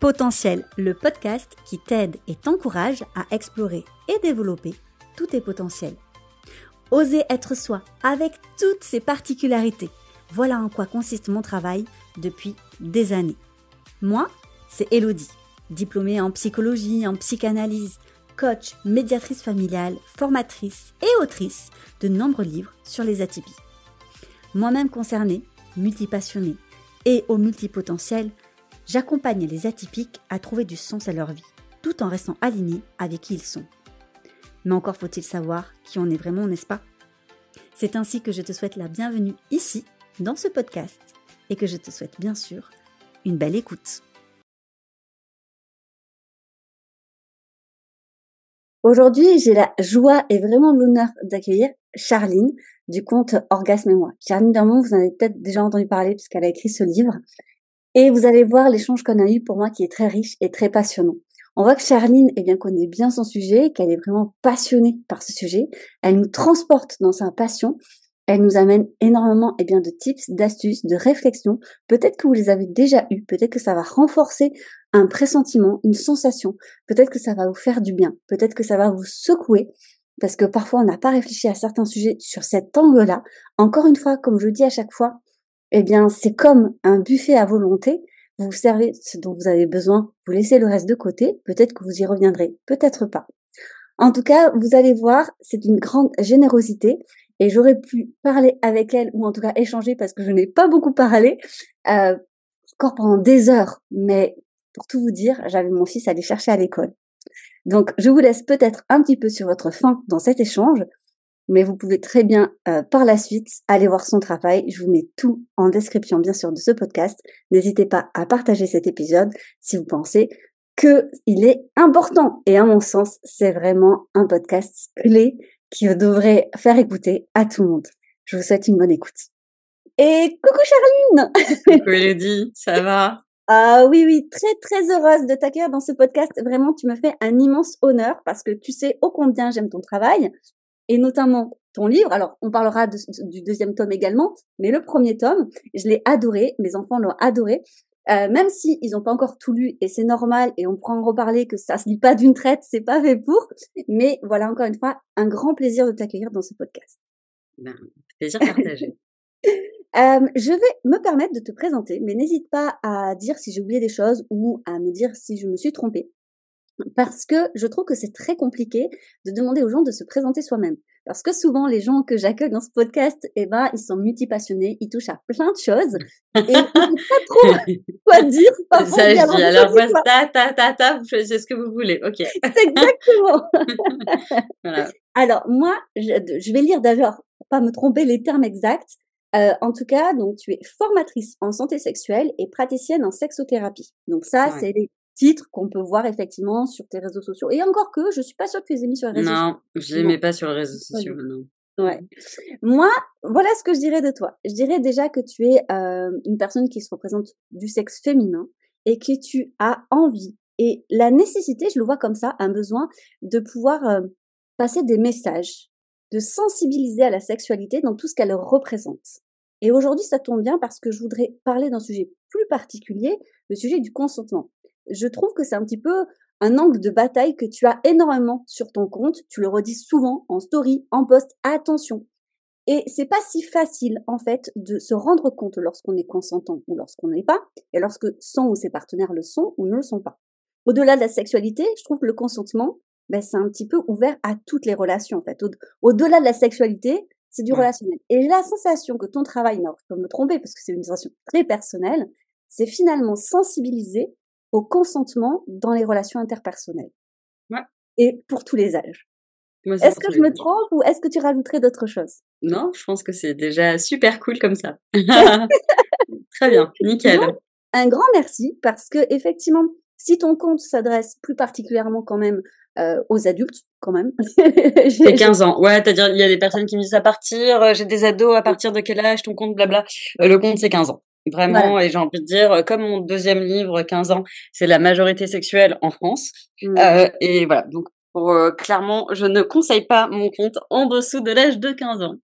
Potentiel, le podcast qui t'aide et t'encourage à explorer et développer tous tes potentiels. Oser être soi avec toutes ses particularités. Voilà en quoi consiste mon travail depuis des années. Moi, c'est Elodie, diplômée en psychologie, en psychanalyse, coach, médiatrice familiale, formatrice et autrice de nombreux livres sur les atypies. Moi-même concernée, multipassionnée et au multipotentiel, j'accompagne les atypiques à trouver du sens à leur vie, tout en restant alignés avec qui ils sont. Mais encore faut-il savoir qui on est vraiment, n'est-ce pas? C'est ainsi que je te souhaite la bienvenue ici, dans ce podcast, et que je te souhaite bien sûr une belle écoute. Aujourd'hui, j'ai la joie et vraiment l'honneur d'accueillir Charline du compte Orgasme et moi. Charline Dermont, vous en avez peut-être déjà entendu parler puisqu'elle a écrit ce livre. Et vous allez voir l'échange qu'on a eu pour moi qui est très riche et très passionnant. On voit que Charline eh bien, connaît bien son sujet, qu'elle est vraiment passionnée par ce sujet. Elle nous transporte dans sa passion. Elle nous amène énormément eh bien, de tips, d'astuces, de réflexions. Peut-être que vous les avez déjà eus. Peut-être que ça va renforcer un pressentiment, une sensation. Peut-être que ça va vous faire du bien. Peut-être que ça va vous secouer. Parce que parfois, on n'a pas réfléchi à certains sujets sur cet angle-là. Encore une fois, comme je dis à chaque fois, eh bien, c'est comme un buffet à volonté. Vous servez ce dont vous avez besoin, vous laissez le reste de côté. Peut-être que vous y reviendrez, peut-être pas. En tout cas, vous allez voir, c'est une grande générosité et j'aurais pu parler avec elle ou en tout cas échanger parce que je n'ai pas beaucoup parlé euh, encore pendant des heures. Mais pour tout vous dire, j'avais mon fils à aller chercher à l'école. Donc, je vous laisse peut-être un petit peu sur votre faim dans cet échange mais vous pouvez très bien euh, par la suite aller voir son travail. Je vous mets tout en description bien sûr de ce podcast. N'hésitez pas à partager cet épisode si vous pensez que il est important. Et à mon sens, c'est vraiment un podcast clé qui devrait faire écouter à tout le monde. Je vous souhaite une bonne écoute. Et coucou Charline Coucou Elodie, ça va? Ah oui, oui, très très heureuse de t'accueillir dans ce podcast. Vraiment, tu me fais un immense honneur parce que tu sais ô combien j'aime ton travail et notamment ton livre. Alors, on parlera du deuxième tome également, mais le premier tome, je l'ai adoré, mes enfants l'ont adoré. Euh, même si ils n'ont pas encore tout lu et c'est normal et on pourra en reparler que ça se lit pas d'une traite, c'est pas fait pour. Mais voilà encore une fois un grand plaisir de t'accueillir dans ce podcast. Ben, plaisir partagé. euh, je vais me permettre de te présenter, mais n'hésite pas à dire si j'ai oublié des choses ou à me dire si je me suis trompée parce que je trouve que c'est très compliqué de demander aux gens de se présenter soi-même. Parce que souvent, les gens que j'accueille dans ce podcast, eh ben, ils sont multipassionnels, ils touchent à plein de choses, et ils ne pas trop quoi dire. Ça, je dis, alors, ta, ta, ta, ta, vous choisissez ce que vous voulez, ok. C'est exactement. voilà. Alors, moi, je, vais lire d'ailleurs, pour pas me tromper, les termes exacts. Euh, en tout cas, donc tu es formatrice en santé sexuelle et praticienne en sexothérapie. Donc ça, c'est les titres qu'on peut voir effectivement sur tes réseaux sociaux. Et encore que, je suis pas sûre que tu les aies mis sur les réseaux sociaux. Non, je les mets pas sur les réseaux sociaux, non. Ouais. Moi, voilà ce que je dirais de toi. Je dirais déjà que tu es euh, une personne qui se représente du sexe féminin et que tu as envie et la nécessité, je le vois comme ça, un besoin de pouvoir euh, passer des messages, de sensibiliser à la sexualité dans tout ce qu'elle représente. Et aujourd'hui, ça tombe bien parce que je voudrais parler d'un sujet plus particulier, le sujet du consentement je trouve que c'est un petit peu un angle de bataille que tu as énormément sur ton compte. Tu le redis souvent en story, en post. Attention. Et c'est pas si facile, en fait, de se rendre compte lorsqu'on est consentant ou lorsqu'on n'est pas, et lorsque son ou ses partenaires le sont ou ne le sont pas. Au-delà de la sexualité, je trouve que le consentement, ben, c'est un petit peu ouvert à toutes les relations, en fait. Au-delà de la sexualité, c'est du relationnel. Et la sensation que ton travail, je peux me tromper parce que c'est une sensation très personnelle, c'est finalement sensibiliser au consentement dans les relations interpersonnelles. Ouais. Et pour tous les âges. Est-ce que je me trompe ou est-ce que tu rajouterais d'autres choses? Non, je pense que c'est déjà super cool comme ça. Très bien, nickel. un grand merci parce que effectivement, si ton compte s'adresse plus particulièrement quand même euh, aux adultes, quand même. j'ai 15 ans. Ouais, c'est-à-dire il y a des personnes qui me disent à partir, euh, j'ai des ados, à partir de quel âge ton compte, blabla. Euh, le compte c'est 15 ans. Vraiment, et j'ai envie de dire, euh, comme mon deuxième livre, 15 ans, c'est la majorité sexuelle en France. Mmh. Euh, et voilà, donc euh, clairement, je ne conseille pas mon compte en dessous de l'âge de 15 ans.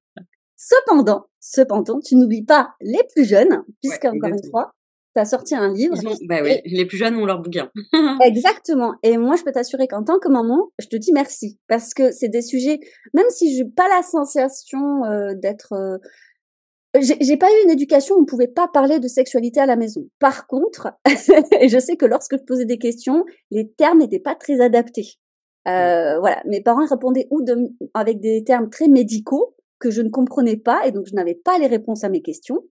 Cependant, cependant, tu n'oublies pas les plus jeunes, puisque encore une fois, as sorti un livre. bah oui, les plus jeunes ont leur bouquin. Exactement. Et moi, je peux t'assurer qu'en tant que maman, je te dis merci parce que c'est des sujets, même si je n'ai pas la sensation euh, d'être euh, j'ai pas eu une éducation où on pouvait pas parler de sexualité à la maison. Par contre, je sais que lorsque je posais des questions, les termes n'étaient pas très adaptés. Euh, voilà, mes parents répondaient ou de, avec des termes très médicaux que je ne comprenais pas et donc je n'avais pas les réponses à mes questions.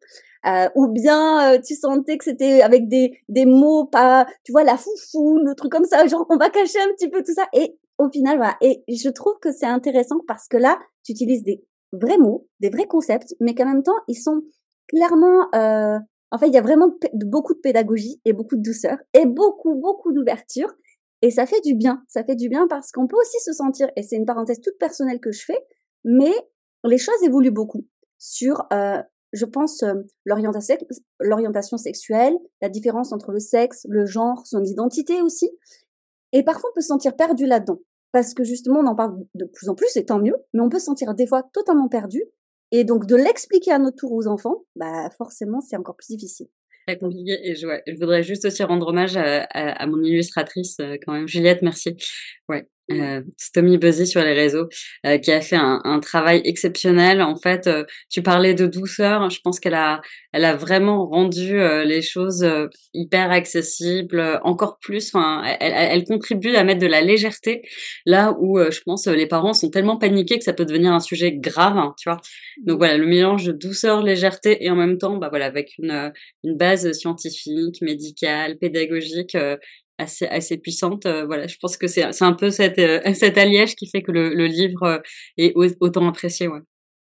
Euh, ou bien euh, tu sentais que c'était avec des, des mots pas, tu vois, la foufou, le truc comme ça, genre on va cacher un petit peu tout ça. Et au final, voilà. Et je trouve que c'est intéressant parce que là, tu utilises des vrais mots, des vrais concepts, mais qu'en même temps, ils sont clairement... Euh, en fait, il y a vraiment beaucoup de pédagogie et beaucoup de douceur et beaucoup, beaucoup d'ouverture. Et ça fait du bien. Ça fait du bien parce qu'on peut aussi se sentir, et c'est une parenthèse toute personnelle que je fais, mais les choses évoluent beaucoup sur, euh, je pense, euh, l'orientation sexuelle, la différence entre le sexe, le genre, son identité aussi. Et parfois, on peut se sentir perdu là-dedans parce que justement, on en parle de plus en plus, et tant mieux, mais on peut se sentir des fois totalement perdu. Et donc, de l'expliquer à notre tour aux enfants, bah, forcément, c'est encore plus difficile. Très compliqué. Et je, voudrais juste aussi rendre hommage à, mon illustratrice, euh, quand même, Juliette Mercier. Ouais, euh, Stomy Buzzy sur les réseaux, euh, qui a fait un, un, travail exceptionnel. En fait, euh, tu parlais de douceur. Je pense qu'elle a, elle a vraiment rendu euh, les choses hyper accessibles, encore plus. Enfin, elle, elle, contribue à mettre de la légèreté là où je pense les parents sont tellement paniqués que ça peut devenir un sujet grave, hein, tu vois. Donc voilà, le mélange de douceur, légèreté et en même temps, bah voilà, avec une, une base scientifique, médicale, pédagogique assez assez puissante. Euh, voilà, je pense que c'est c'est un peu cette euh, cet alliage qui fait que le, le livre euh, est autant apprécié. Ouais.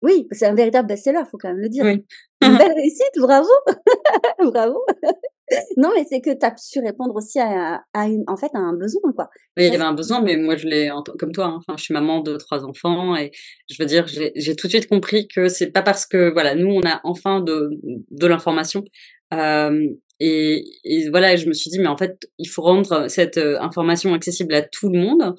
Oui, c'est un véritable best-seller, faut quand même le dire. Oui. Une belle réussite, bravo, bravo. non, mais c'est que tu as su répondre aussi à, à une, en fait, à un besoin, quoi. Oui, il y avait un besoin, mais moi, je l'ai, comme toi, hein. enfin, je suis maman de trois enfants et je veux dire, j'ai tout de suite compris que c'est pas parce que, voilà, nous, on a enfin de, de l'information, euh, et, et, voilà, je me suis dit, mais en fait, il faut rendre cette euh, information accessible à tout le monde.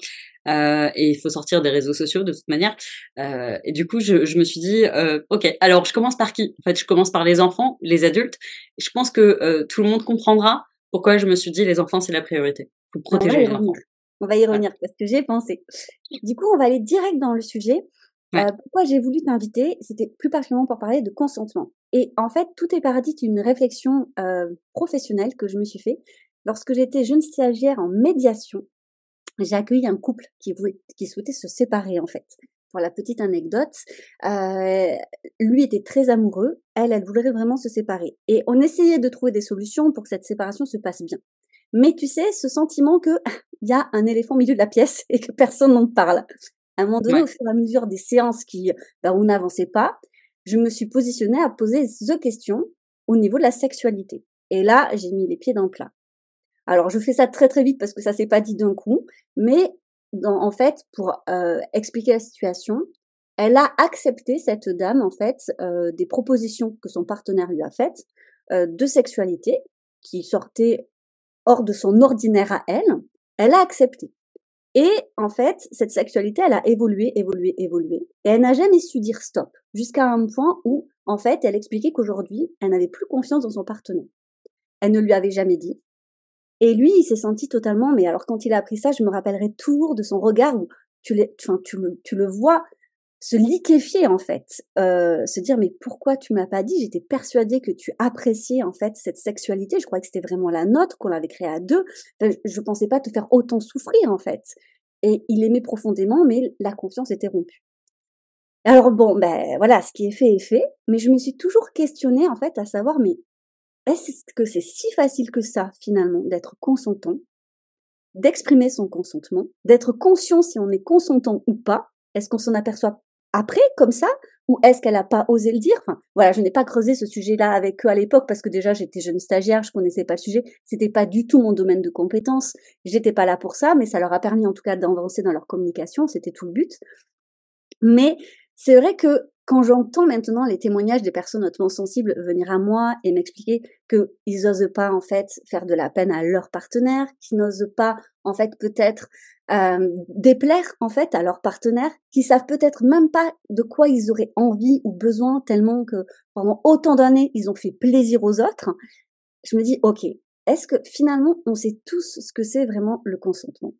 Euh, et il faut sortir des réseaux sociaux de toute manière. Euh, et du coup, je, je me suis dit, euh, ok, alors je commence par qui? En fait, je commence par les enfants, les adultes. Je pense que euh, tout le monde comprendra pourquoi je me suis dit, les enfants, c'est la priorité. Il faut protéger les enfants. On va y revenir parce que j'ai pensé. Du coup, on va aller direct dans le sujet. Euh, pourquoi j'ai voulu t'inviter C'était plus particulièrement pour parler de consentement. Et en fait, tout est parti d'une réflexion euh, professionnelle que je me suis fait lorsque j'étais jeune stagiaire en médiation. J'ai accueilli un couple qui, voulait, qui souhaitait se séparer en fait. Pour la petite anecdote, euh, lui était très amoureux, elle, elle voulait vraiment se séparer. Et on essayait de trouver des solutions pour que cette séparation se passe bien. Mais tu sais, ce sentiment que il y a un éléphant au milieu de la pièce et que personne n'en parle. À un moment donné, au fur et à mesure des séances qui, où on n'avançait pas, je me suis positionnée à poser deux questions au niveau de la sexualité. Et là, j'ai mis les pieds dans le plat. Alors, je fais ça très très vite parce que ça s'est pas dit d'un coup, mais dans, en fait, pour euh, expliquer la situation, elle a accepté cette dame en fait euh, des propositions que son partenaire lui a faites euh, de sexualité qui sortaient hors de son ordinaire à elle. Elle a accepté. Et en fait, cette sexualité, elle a évolué, évolué, évolué. Et elle n'a jamais su dire stop, jusqu'à un point où, en fait, elle expliquait qu'aujourd'hui, elle n'avait plus confiance dans son partenaire. Elle ne lui avait jamais dit. Et lui, il s'est senti totalement, mais alors quand il a appris ça, je me rappellerai toujours de son regard où tu, enfin, tu, le, tu le vois se liquéfier en fait, euh, se dire mais pourquoi tu m'as pas dit? J'étais persuadée que tu appréciais en fait cette sexualité. Je croyais que c'était vraiment la nôtre, qu'on l'avait créée à deux. Je pensais pas te faire autant souffrir en fait. Et il aimait profondément, mais la confiance était rompue. Alors bon, ben voilà, ce qui est fait est fait. Mais je me suis toujours questionnée en fait à savoir mais est-ce que c'est si facile que ça finalement d'être consentant, d'exprimer son consentement, d'être conscient si on est consentant ou pas? Est-ce qu'on s'en aperçoit après, comme ça, ou est-ce qu'elle n'a pas osé le dire? Enfin, voilà, je n'ai pas creusé ce sujet-là avec eux à l'époque parce que déjà j'étais jeune stagiaire, je connaissais pas le sujet, c'était pas du tout mon domaine de compétence, j'étais pas là pour ça, mais ça leur a permis en tout cas d'avancer dans leur communication, c'était tout le but. Mais c'est vrai que quand j'entends maintenant les témoignages des personnes hautement sensibles venir à moi et m'expliquer qu'ils n'osent pas en fait faire de la peine à leur partenaire, qu'ils n'osent pas en fait peut-être euh, déplaire en fait à leurs partenaires, qui savent peut-être même pas de quoi ils auraient envie ou besoin tellement que pendant autant d'années ils ont fait plaisir aux autres. je me dis, ok, est-ce que finalement on sait tous ce que c'est vraiment le consentement?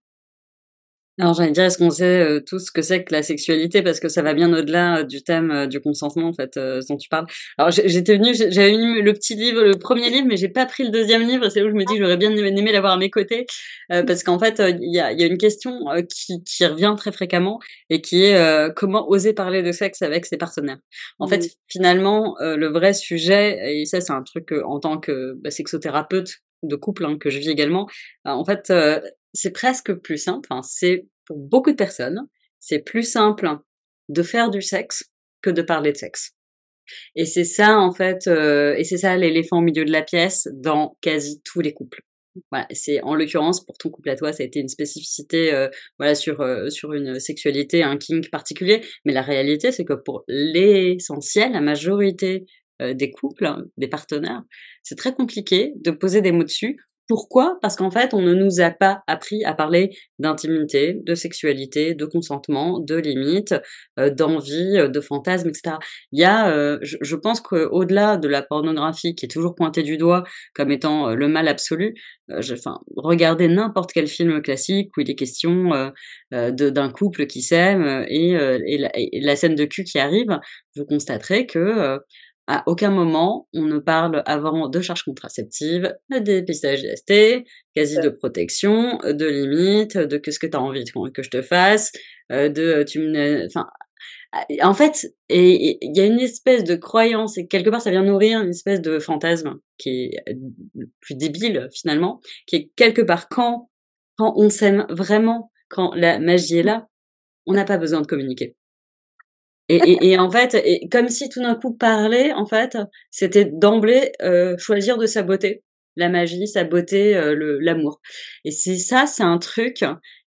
Alors j'allais dire, est-ce qu'on sait euh, tout ce que c'est que la sexualité? Parce que ça va bien au-delà euh, du thème euh, du consentement en fait dont tu parles. Alors j'étais venue, j'avais eu le petit livre, le premier livre, mais j'ai pas pris le deuxième livre. C'est où je me dis j'aurais bien aimé l'avoir à mes côtés parce qu'en fait il y a, y, a, une question qui, qui revient très fréquemment et qui est comment oser parler de sexe avec ses partenaires? En fait finalement le vrai sujet et ça c'est un truc en tant que bah, sexothérapeute de couple hein, que je vis également. en fait, c'est presque plus simple. C'est pour beaucoup de personnes, c'est plus simple de faire du sexe que de parler de sexe. Et c'est ça en fait, euh, et c'est ça l'éléphant au milieu de la pièce dans quasi tous les couples. C'est en l'occurrence pour ton couple à toi, ça a été une spécificité, euh, sur euh, sur une sexualité, un kink particulier. Mais la réalité, c'est que pour l'essentiel, la majorité des couples, des partenaires, c'est très compliqué de poser des mots dessus pourquoi? Parce qu'en fait, on ne nous a pas appris à parler d'intimité, de sexualité, de consentement, de limites, euh, d'envie, euh, de fantasmes, etc. Il y a, euh, je, pense qu'au-delà de la pornographie qui est toujours pointée du doigt comme étant le mal absolu, enfin, regardez n'importe quel film classique où il est question d'un couple qui s'aime et, la, et, la, scène de cul qui arrive, vous constaterez que à aucun moment, on ne parle avant de charges contraceptives, de dépistage d'ST, quasi de protection, de limites, de qu'est-ce que tu as envie que je te fasse, euh, de tu me... Enfin, en fait, il y a une espèce de croyance, et quelque part ça vient nourrir une espèce de fantasme qui est plus débile finalement, qui est quelque part quand, quand on s'aime vraiment, quand la magie est là, on n'a pas besoin de communiquer. Et, et, et, en fait, comme si tout d'un coup parler, en fait, c'était d'emblée euh, choisir de saboter la magie, saboter euh, l'amour. Et c'est ça, c'est un truc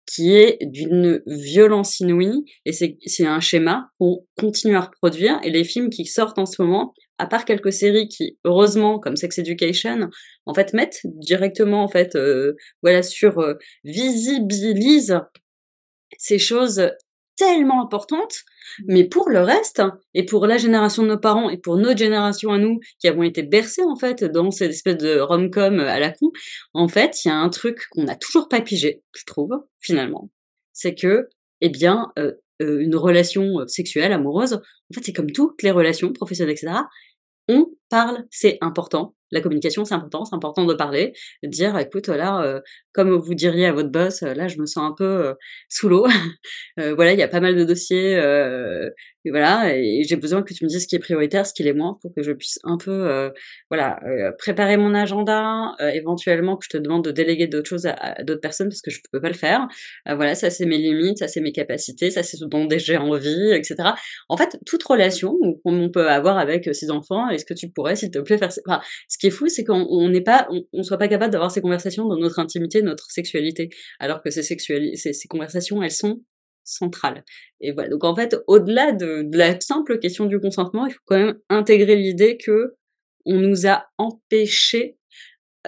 qui est d'une violence inouïe, et c'est un schéma qu'on continue à reproduire. Et les films qui sortent en ce moment, à part quelques séries qui, heureusement, comme Sex Education, en fait, mettent directement, en fait, euh, voilà, sur euh, visibilise ces choses tellement importantes mais pour le reste, et pour la génération de nos parents, et pour notre génération à nous, qui avons été bercés en fait dans cette espèce de rom-com à la con, en fait, il y a un truc qu'on n'a toujours pas pigé, je trouve, finalement. C'est que, eh bien, euh, euh, une relation sexuelle, amoureuse, en fait, c'est comme toutes les relations professionnelles, etc. On parle, c'est important la communication, c'est important, c'est important de parler, de dire, écoute, là, euh, comme vous diriez à votre boss, là, je me sens un peu euh, sous l'eau. Euh, voilà, il y a pas mal de dossiers, et voilà, et j'ai besoin que tu me dises ce qui est prioritaire, ce qui est moins, pour que je puisse un peu, voilà, préparer mon agenda, éventuellement que je te demande de déléguer d'autres choses à, d'autres personnes parce que je peux pas le faire. voilà, ça c'est mes limites, ça c'est mes capacités, ça c'est ce dont j'ai envie, etc. En fait, toute relation qu'on peut avoir avec ses enfants, est-ce que tu pourrais, s'il te plaît, faire, enfin, ce qui est fou, c'est qu'on n'est pas, on, soit pas capable d'avoir ces conversations dans notre intimité, notre sexualité, alors que ces, conversations, elles sont centrales. Et voilà. Donc en fait, au-delà de, de, la simple question du consentement, il faut quand même intégrer l'idée que on nous a empêchés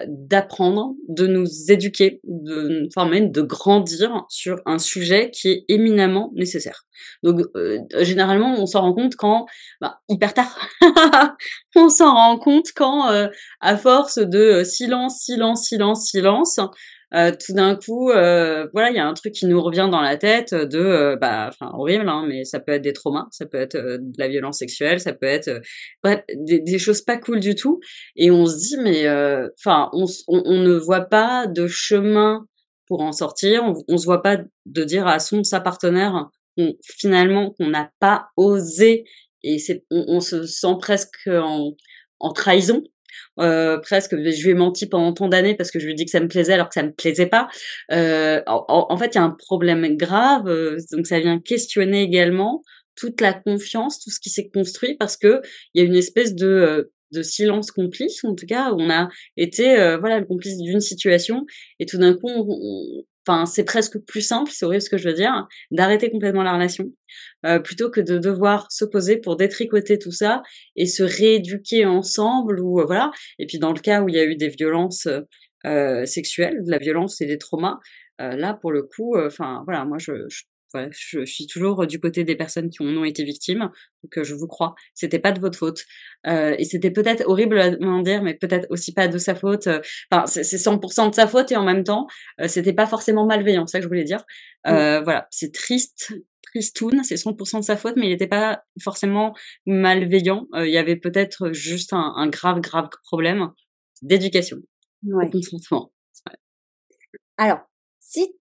d'apprendre, de nous éduquer, de former, de grandir sur un sujet qui est éminemment nécessaire. Donc euh, généralement on s'en rend compte quand bah, hyper tard. on s'en rend compte quand euh, à force de euh, silence, silence, silence, silence, euh, tout d'un coup, euh, voilà, il y a un truc qui nous revient dans la tête de, euh, bah, enfin, horrible, hein, mais ça peut être des traumas, ça peut être de la violence sexuelle, ça peut être, bref, des, choses pas cool du tout. Et on se dit, mais, enfin, on, on, ne voit pas de chemin pour en sortir. On, on se voit pas de dire à son sa partenaire, finalement, qu'on n'a pas osé. Et c'est, on, on, se sent presque en, en trahison euh, presque. Je lui ai menti pendant tant d'années parce que je lui ai dit que ça me plaisait alors que ça me plaisait pas. Euh, en, fait, il y a un problème grave, euh, donc ça vient questionner également toute la confiance, tout ce qui s'est construit parce que il y a une espèce de de silence complice, en tout cas, où on a été voilà le complice d'une situation et tout d'un coup on, enfin c'est presque plus simple, c'est horrible ce que je veux dire, d'arrêter complètement la relation euh, plutôt que de devoir s'opposer pour détricoter tout ça et se rééduquer ensemble ou euh, voilà. Et puis dans le cas où il y a eu des violences euh, sexuelles, de la violence et des traumas, là pour le coup, enfin voilà, moi je, voilà, je, suis toujours du côté des personnes qui en ont été victimes, donc je vous crois. C'était pas de votre faute, euh, et c'était peut-être horrible à dire, mais peut-être aussi pas de sa faute. Enfin, c'est 100% de sa faute et en même temps, c'était pas forcément malveillant, c'est ça que je voulais dire. Euh, Voilà, c'est triste, tristoun, c'est 100% de sa faute, mais il n'était pas forcément malveillant. Il y avait peut-être juste un, un, grave, grave problème d'éducation, ouais. consentement. Alors, si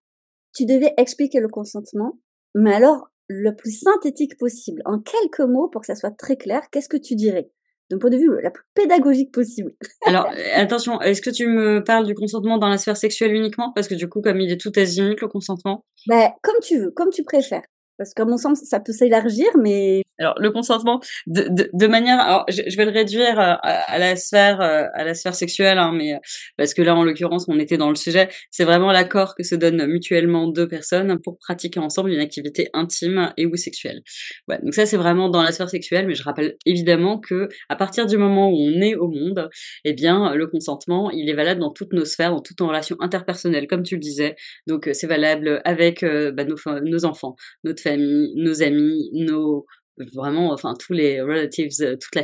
tu devais expliquer le consentement, mais alors le plus synthétique possible, en quelques mots pour que ça soit très clair, qu'est-ce que tu dirais? D'un point de vue la plus pédagogique possible. Alors, attention, est-ce que tu me parles du consentement dans la sphère sexuelle uniquement? Parce que du coup, comme il est tout azimut, le consentement Ben, comme tu veux, comme tu préfères. Parce qu'à mon sens, ça peut s'élargir, mais alors le consentement de, de, manière, alors je, vais le réduire à, à, la sphère euh, à la sphère sexuelle, hein, mais parce que là en l'occurrence on était dans le sujet, c'est vraiment l'accord que se donnent mutuellement deux personnes pour pratiquer ensemble une activité intime et ou sexuelle. Ouais, donc ça c'est vraiment dans la sphère sexuelle, mais je rappelle évidemment que à partir du moment où on est au monde, eh bien le consentement il est valable dans toutes nos sphères, dans toutes nos relations interpersonnelles, comme tu le disais. Donc c'est valable avec euh, bah, nos, nos enfants, notre famille nos amis, nos vraiment, enfin tous les relatives, euh, toutes la,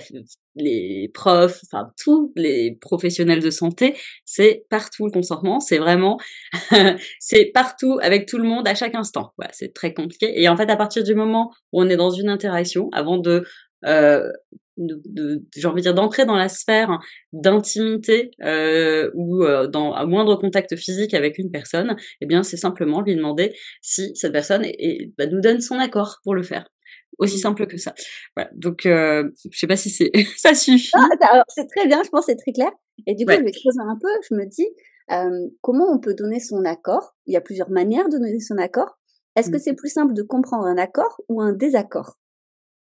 les profs, enfin tous les professionnels de santé, c'est partout le consentement, c'est vraiment, c'est partout avec tout le monde à chaque instant. Voilà, c'est très compliqué. Et en fait, à partir du moment où on est dans une interaction, avant de euh, de, de j'ai envie de dire d'entrer dans la sphère d'intimité euh, ou euh, dans un moindre contact physique avec une personne, eh bien c'est simplement lui demander si cette personne est, bah, nous donne son accord pour le faire. Aussi simple que ça. Voilà. Donc, euh, je sais pas si c'est ça suffit. Ah, c'est très bien, je pense c'est très clair. Et du coup, je vais creuser un peu. Je me dis, euh, comment on peut donner son accord? Il y a plusieurs manières de donner son accord. Est-ce que mmh. c'est plus simple de comprendre un accord ou un désaccord?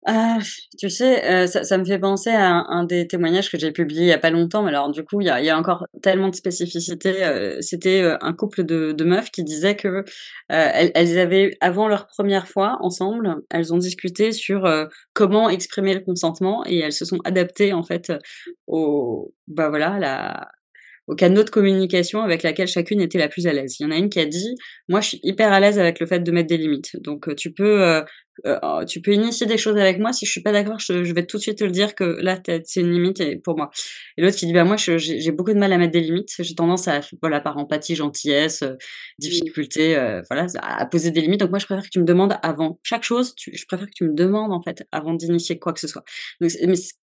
Ah, tu sais, euh, ça, me fait penser à un, des témoignages que j'ai publié il y a pas longtemps. Mais alors, du coup, il y a, encore tellement de spécificités. Euh, C'était euh, un couple de, meufs qui disaient que elles, avaient, avant leur première fois ensemble, elles ont discuté sur comment exprimer le consentement et elles se sont adaptées en fait au, bah voilà, au canaux de communication avec laquelle chacune était la plus à l'aise. Il y en a une qui a dit, moi je suis hyper à l'aise avec le fait de mettre des limites. Donc tu peux euh, oh, tu peux initier des choses avec moi. Si je suis pas d'accord, je, vais tout de suite te le dire que là, c'est une limite pour moi. Et l'autre qui dit, bah moi, j'ai beaucoup de mal à mettre des limites. J'ai tendance à, voilà, par empathie, gentillesse, euh, difficulté, euh, voilà, à poser des limites. Donc moi, je préfère que tu me demandes avant chaque chose. je préfère que tu me demandes en fait avant d'initier quoi que ce soit. Donc,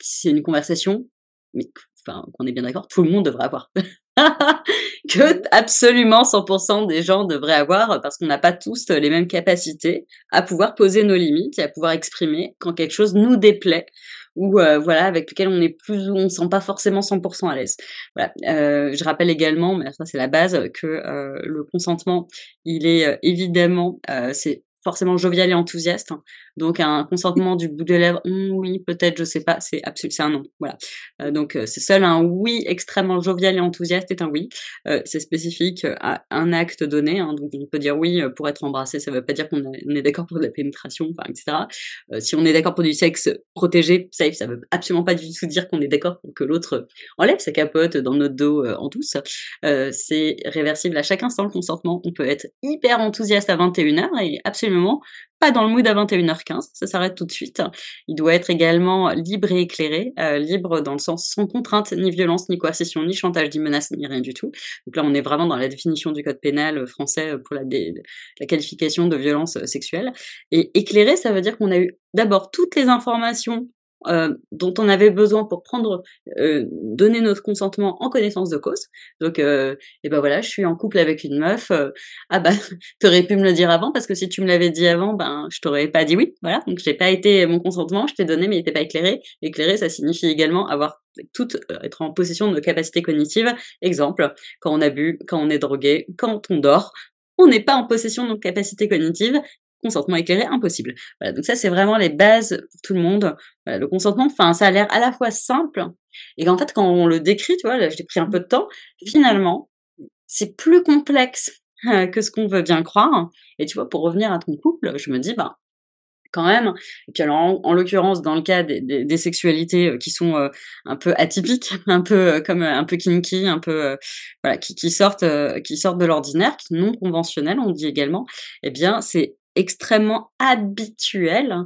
c'est une conversation, mais enfin, qu'on est bien d'accord, tout le monde devrait avoir. que absolument 100% des gens devraient avoir parce qu'on n'a pas tous les mêmes capacités à pouvoir poser nos limites et à pouvoir exprimer quand quelque chose nous déplaît ou euh, voilà avec lequel on est plus ou on sent pas forcément 100% à l'aise. Voilà. Euh, je rappelle également, mais ça c'est la base, que euh, le consentement, il est évidemment c'est forcément jovial et enthousiaste. Donc un consentement du bout des lèvres, hum, oui, peut-être, je sais pas, c'est absolument c'est un non. Voilà. Euh, donc euh, c'est seul un oui extrêmement jovial et enthousiaste est un oui. Euh, c'est spécifique à un acte donné. Hein. donc on peut dire oui pour être embrassé, ça veut pas dire qu'on est d'accord pour de la pénétration, enfin, etc. si on est d'accord pour du sexe protégé, safe, ça veut absolument pas du tout dire qu'on est d'accord pour que l'autre enlève sa capote dans notre dos en douce. c'est réversible à chaque instant le consentement. On peut être hyper enthousiaste à 21h et absolument pas dans le mood à 21h15, ça s'arrête tout de suite. Il doit être également libre et éclairé, euh, libre dans le sens sans contrainte, ni violence, ni coercition, ni chantage, ni menace, ni rien du tout. Donc là, on est vraiment dans la définition du code pénal français pour la, la qualification de violence sexuelle. Et éclairé, ça veut dire qu'on a eu d'abord toutes les informations euh, dont on avait besoin pour prendre, euh, donner notre consentement en connaissance de cause. Donc, euh, et ben voilà, je suis en couple avec une meuf. Euh, ah bah, t'aurais pu me le dire avant parce que si tu me l'avais dit avant, ben je t'aurais pas dit oui. Voilà, donc j'ai pas été mon consentement, je t'ai donné mais il était pas éclairé. Éclairé, ça signifie également avoir tout être en possession de nos capacités cognitives. Exemple, quand on a bu, quand on est drogué, quand on dort, on n'est pas en possession de nos capacités cognitives consentement éclairé, impossible. Voilà, donc ça, c'est vraiment les bases pour tout le monde. Voilà, le consentement, enfin, ça a l'air à la fois simple, et qu'en fait, quand on le décrit, tu vois, là, j'ai pris un peu de temps, finalement, c'est plus complexe euh, que ce qu'on veut bien croire. Et tu vois, pour revenir à ton couple, je me dis, bah, quand même. Et puis alors, en, l'occurrence, dans le cas des, sexualités euh, qui sont euh, un peu atypiques, un peu comme un peu kinky, un peu voilà, qui, qui sortent, qui sortent de l'ordinaire, qui non conventionnelles, on dit également, eh bien, c'est extrêmement habituel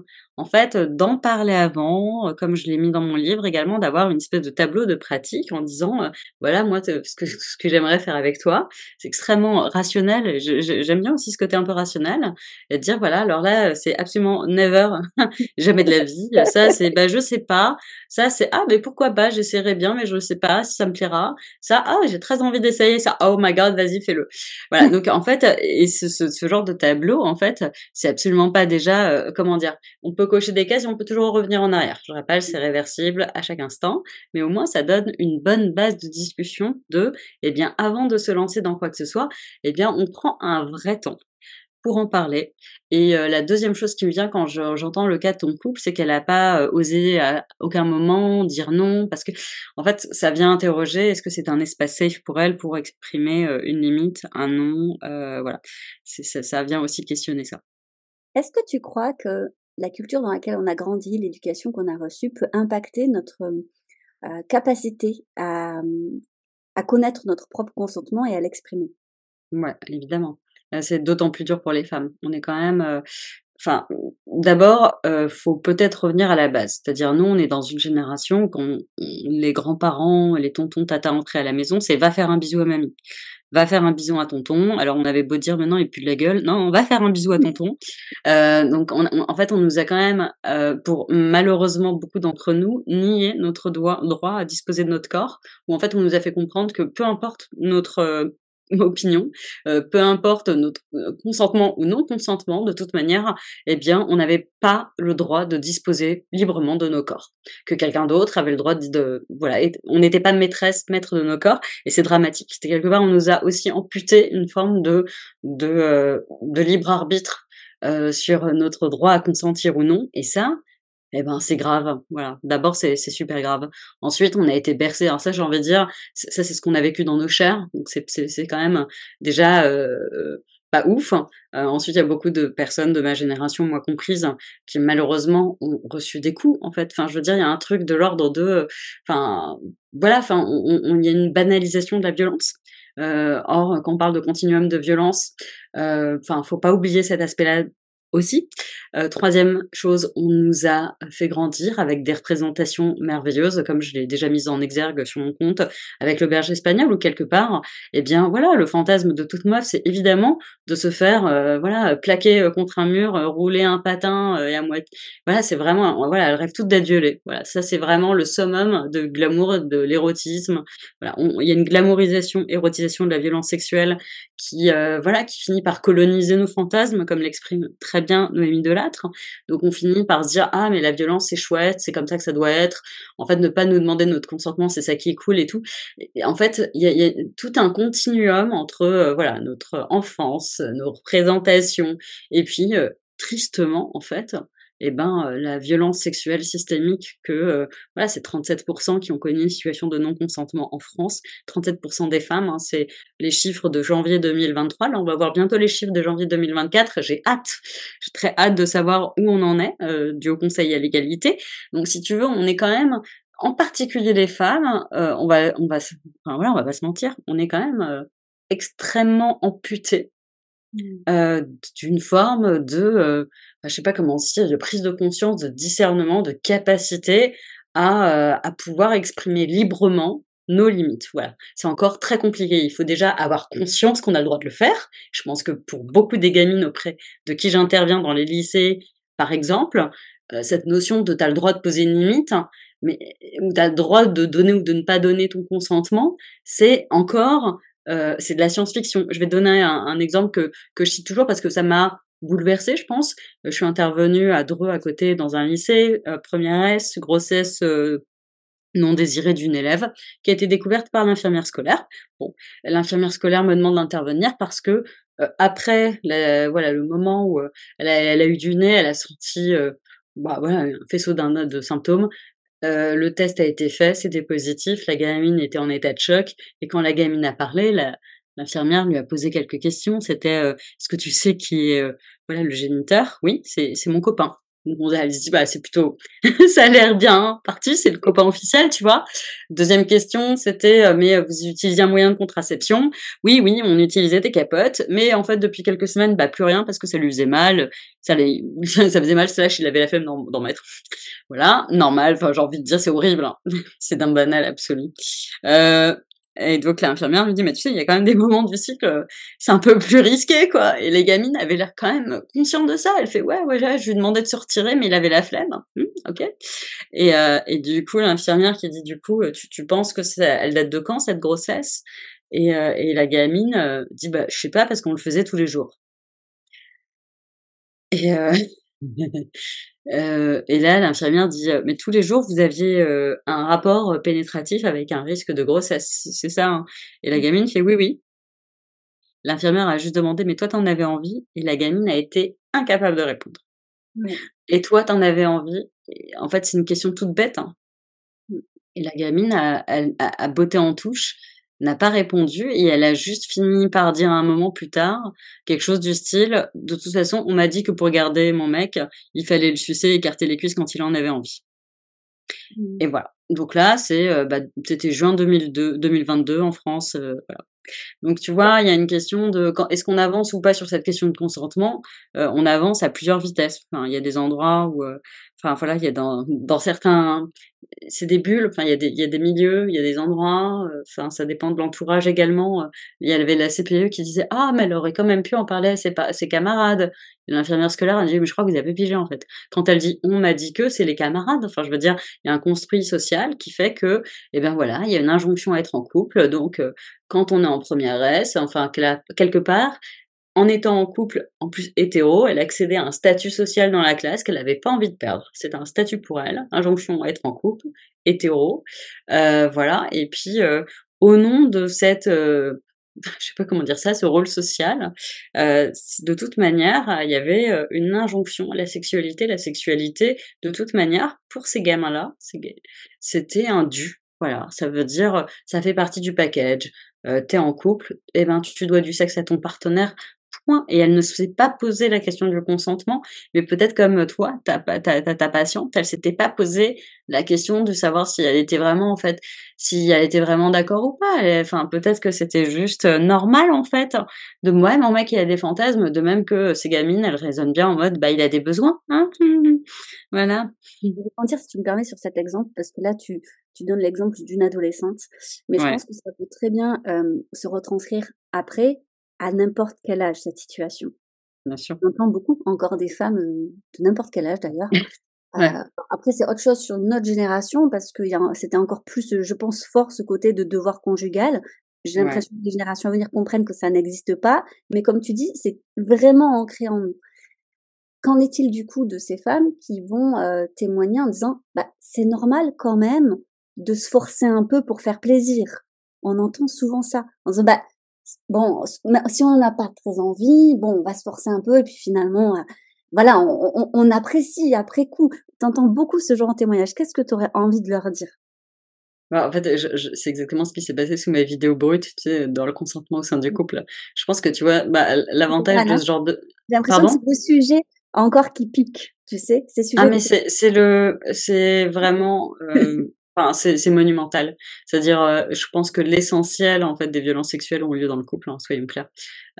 en fait, d'en parler avant, comme je l'ai mis dans mon livre également, d'avoir une espèce de tableau de pratique en disant, voilà, moi, ce que, j'aimerais faire avec toi, c'est extrêmement rationnel. J'aime bien aussi ce côté un peu rationnel et dire, voilà, alors là, c'est absolument never, jamais de la vie. Ça, c'est, bah, je sais pas. Ça, c'est, ah, mais pourquoi pas, j'essaierai bien, mais je sais pas si ça me plaira. Ça, ah, j'ai très envie d'essayer ça. Oh my god, vas-y, fais-le. Voilà. Donc, en fait, et ce, genre de tableau, en fait, c'est absolument pas déjà, comment dire, on peut cocher des cases et on peut toujours revenir en arrière. Je rappelle, c'est réversible à chaque instant, mais au moins ça donne une bonne base de discussion de, eh bien, avant de se lancer dans quoi que ce soit, eh bien, on prend un vrai temps pour en parler. Et euh, la deuxième chose qui me vient quand j'entends le cas de ton couple, c'est qu'elle n'a pas euh, osé à aucun moment dire non, parce que en fait, ça vient interroger est-ce que c'est un espace safe pour elle pour exprimer euh, une limite, un non, voilà. Ça, ça vient aussi questionner ça. Est-ce que tu crois que la culture dans laquelle on a grandi, l'éducation qu'on a reçue peut impacter notre euh, capacité à, à connaître notre propre consentement et à l'exprimer. Ouais, évidemment. C'est d'autant plus dur pour les femmes. On est quand même, euh, enfin, d'abord, euh, faut peut-être revenir à la base. C'est-à-dire, nous, on est dans une génération quand les grands-parents, les tontons, tata entrés à la maison, c'est va faire un bisou à mamie va faire un bisou à tonton. Alors on avait beau dire maintenant il pue de la gueule, non, on va faire un bisou à tonton. Euh, donc en fait on nous a quand même, euh, pour malheureusement beaucoup d'entre nous, nié notre droit, droit à disposer de notre corps, ou en fait on nous a fait comprendre que peu importe notre opinion, euh, peu importe notre euh, consentement ou non consentement, de toute manière, eh bien, on n'avait pas le droit de disposer librement de nos corps. Que quelqu'un d'autre avait le droit de, voilà, on n'était pas maîtresse, maître de nos corps, et c'est dramatique. C'était quelque part, on nous a aussi amputé une forme de de, euh, de libre arbitre sur notre droit à consentir ou non, et ça, eh ben c'est grave. Voilà. D'abord c'est super grave. Ensuite on a été bercé. Alors ça j'ai envie de dire, ça c'est ce qu'on a vécu dans nos chairs. Donc c'est c'est quand même déjà euh, pas ouf. Euh, ensuite il y a beaucoup de personnes de ma génération, moi comprise, qui malheureusement ont reçu des coups en fait. Enfin je veux dire il y a un truc de l'ordre de, enfin voilà, enfin il y a une banalisation de la violence. Euh, or, quand on parle de continuum de violence, enfin, faut pas oublier cet aspect-là aussi. Euh, troisième chose, on nous a fait grandir avec des représentations merveilleuses, comme je l'ai déjà mise en exergue sur mon compte, avec le berger espagnol, ou quelque part, eh bien voilà, le fantasme de toute meuf, c'est évidemment de se faire, euh, voilà, plaquer euh, contre un mur, rouler un patin et à moitié, voilà, c'est vraiment, voilà, elle rêve toute d'être violée. Voilà, ça c'est vraiment le summum de glamour, de l'érotisme. Voilà, il y a une glamourisation, érotisation de la violence sexuelle qui, voilà, qui finit par coloniser nos fantasmes, comme l'exprime très bien Noémie Delattre. Donc on finit par se dire ah mais la violence c'est chouette, c'est comme ça que ça doit être. En fait ne pas nous demander notre consentement c'est ça qui est cool et tout. En fait il y a, tout un continuum entre euh, voilà notre enfance, nos représentations et puis euh, tristement en fait eh ben euh, la violence sexuelle systémique que euh, voilà c'est 37% qui ont connu une situation de non consentement en France 37% des femmes hein, c'est les chiffres de janvier 2023 là on va voir bientôt les chiffres de janvier 2024 j'ai hâte j'ai très hâte de savoir où on en est euh, du Haut Conseil à l'égalité. Donc si tu veux on est quand même en particulier les femmes on va on va enfin, voilà on va pas se mentir on est quand même extrêmement amputé mmh. d'une forme de je sais pas comment dire, de prise de conscience, de discernement, de capacité à, euh, à pouvoir exprimer librement nos limites. Voilà, c'est encore très compliqué. Il faut déjà avoir conscience qu'on a le droit de le faire. Je pense que pour beaucoup des gamines auprès de qui j'interviens dans les lycées, par exemple, euh, cette notion de t'as le droit de poser une limite, mais ou t'as le droit de donner ou de ne pas donner ton consentement, c'est encore euh, c'est de la science-fiction. Je vais donner un, exemple que, que je cite toujours parce que ça m'a bouleversée, je pense. Euh, je suis intervenue à Dreux à côté dans un lycée, euh, première S, grossesse non désirée d'une élève, qui a été découverte par l'infirmière scolaire. Bon, l'infirmière scolaire me demande d'intervenir parce que après, voilà, le moment où elle a, elle, a, eu du nez, elle a senti bah, voilà, un faisceau d'un de symptômes. Le test a été fait, c'était positif, la gamine était en état de choc, et quand la gamine a parlé, L'infirmière lui a posé quelques questions. C'était euh, est-ce que tu sais qui est euh, voilà le géniteur? Oui, c'est mon copain. On a dit, bah, c'est plutôt, ça a l'air bien parti, c'est le copain officiel, tu vois. Deuxième question, c'était, euh, mais vous utilisez un moyen de contraception? Oui, oui, on utilisait des capotes, mais en fait, depuis quelques semaines, bah, plus rien parce que ça lui faisait mal, ça, les, ça faisait mal, slash, il avait la flemme d'en mettre. Voilà, normal, enfin, j'ai envie de dire, c'est horrible, hein. c'est d'un banal absolu. Euh, et donc l'infirmière lui dit mais tu sais il y a quand même des moments du cycle c'est un peu plus risqué quoi. Et les gamines avaient l'air quand même conscientes de ça. Elle fait ouais ouais je lui demandais de se retirer mais il avait la flemme. Hum, ok. Et, euh, et du coup l'infirmière qui dit du coup tu, tu penses que elle date de quand cette grossesse? Et, euh, et la gamine euh, dit bah je sais pas parce qu'on le faisait tous les jours. Et euh, Euh, et là, l'infirmière dit mais tous les jours vous aviez un rapport pénétratif avec un risque de grossesse, c'est ça hein? Et la mmh. gamine fait oui oui. L'infirmière a juste demandé mais toi t'en avais envie? Et la gamine a été incapable de répondre. Et toi t'en avais envie? En fait c'est une question toute bête. Hein. Mmh. Et la gamine a, a botté en touche n'a pas répondu et elle a juste fini par dire un moment plus tard quelque chose du style de toute façon on m'a dit que pour garder mon mec il fallait le sucer et écarter les cuisses quand il en avait envie. Mmh. et voilà. Donc là c'est euh, bah, c'était juin 2002 2022 en France euh, voilà donc tu vois, il y a une question de est-ce qu'on avance ou pas sur cette question de consentement? Euh, on avance à plusieurs vitesses. Enfin, il y a des endroits où, enfin voilà, il y a dans, certains c'est des bulles, enfin il y a des il y a des milieux, il y a des endroits, euh, enfin ça dépend de l'entourage également. Euh. Il y avait la CPE qui disait ah mais elle aurait quand même pu en parler à ses, ses camarades. L'infirmière scolaire a dit mais je crois que vous avez pigé en fait. Quand elle dit on m'a dit que c'est les camarades, enfin je veux dire il y a un construit social qui fait que eh ben voilà il y a une injonction à être en couple donc euh, quand on est en première S, enfin quelque part en étant en couple, en plus hétéro, elle accédait à un statut social dans la classe qu'elle n'avait pas envie de perdre. C'est un statut pour elle, injonction à être en couple, hétéro, euh, voilà. Et puis, euh, au nom de cette, euh, je sais pas comment dire ça, ce rôle social, euh, de toute manière, il y avait euh, une injonction à la sexualité. La sexualité, de toute manière, pour ces gamins-là, c'était un dû. Voilà, ça veut dire, ça fait partie du package. Euh, t'es en couple, et eh ben tu dois du sexe à ton partenaire et elle ne s'est pas posé la question du consentement, mais peut-être comme toi, ta, ta, ta, ta patiente, elle s'était pas posé la question de savoir si elle était vraiment, en fait, si elle était vraiment d'accord ou pas. enfin, peut-être que c'était juste euh, normal, en fait, de moi, mon mec, il a des fantasmes, de même que ces gamines, elles raisonnent bien en mode, bah, il a des besoins, hein voilà. Je vais dire si tu me permets sur cet exemple, parce que là, tu, tu donnes l'exemple d'une adolescente, mais je pense que ça peut très bien euh, se retranscrire après à n'importe quel âge cette situation. Bien sûr. J'entends beaucoup encore des femmes euh, de n'importe quel âge d'ailleurs. Euh, après, c'est autre chose sur notre génération parce que c'était encore plus, je pense, fort ce côté de devoir conjugal. J'ai l'impression que les générations à venir comprennent que ça n'existe pas, mais comme tu dis, c'est vraiment ancré en nous. Qu'en est-il du coup de ces femmes qui vont euh, témoigner en disant, bah, c'est normal quand même de se forcer un peu pour faire plaisir. On entend souvent ça. En disant, bah, bon, si on n'a pas très envie, bon, on va se forcer un peu et puis finalement, euh, voilà, on, on, apprécie après coup. T'entends beaucoup ce genre de témoignage. Qu'est-ce que tu aurais envie de leur dire? Bah, en fait, c'est exactement ce qui s'est passé sous ma vidéo brute, tu sais, dans le consentement au sein du couple. Je pense que tu vois, bah, l'avantage de ce genre de. J'ai l'impression que c'est le sujet encore qui pique, tu sais, c'est Ah mais c'est le, c'est vraiment. Euh, C'est monumental. C'est-à-dire, euh, je pense que l'essentiel en fait des violences sexuelles ont lieu dans le couple, hein, soyons clairs.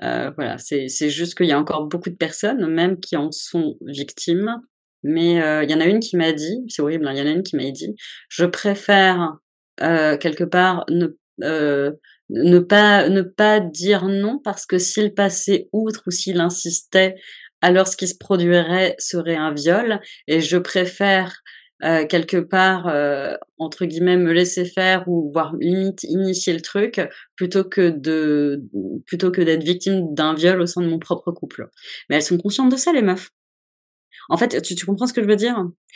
Euh, voilà, c'est juste qu'il y a encore beaucoup de personnes, même qui en sont victimes. Mais euh, il y en a une qui m'a dit, c'est horrible, hein, il y en a une qui m'a dit, je préfère quelque part ne pas ne pas dire non parce que s'il passait outre ou s'il insistait, alors ce qui se produirait serait un viol. Et je préfère euh, quelque part euh, entre guillemets me laisser faire ou voire limite initier le truc plutôt que de plutôt que d'être victime d'un viol au sein de mon propre couple. Mais elles sont conscientes de ça les meufs. En fait, tu, tu comprends ce que je veux dire?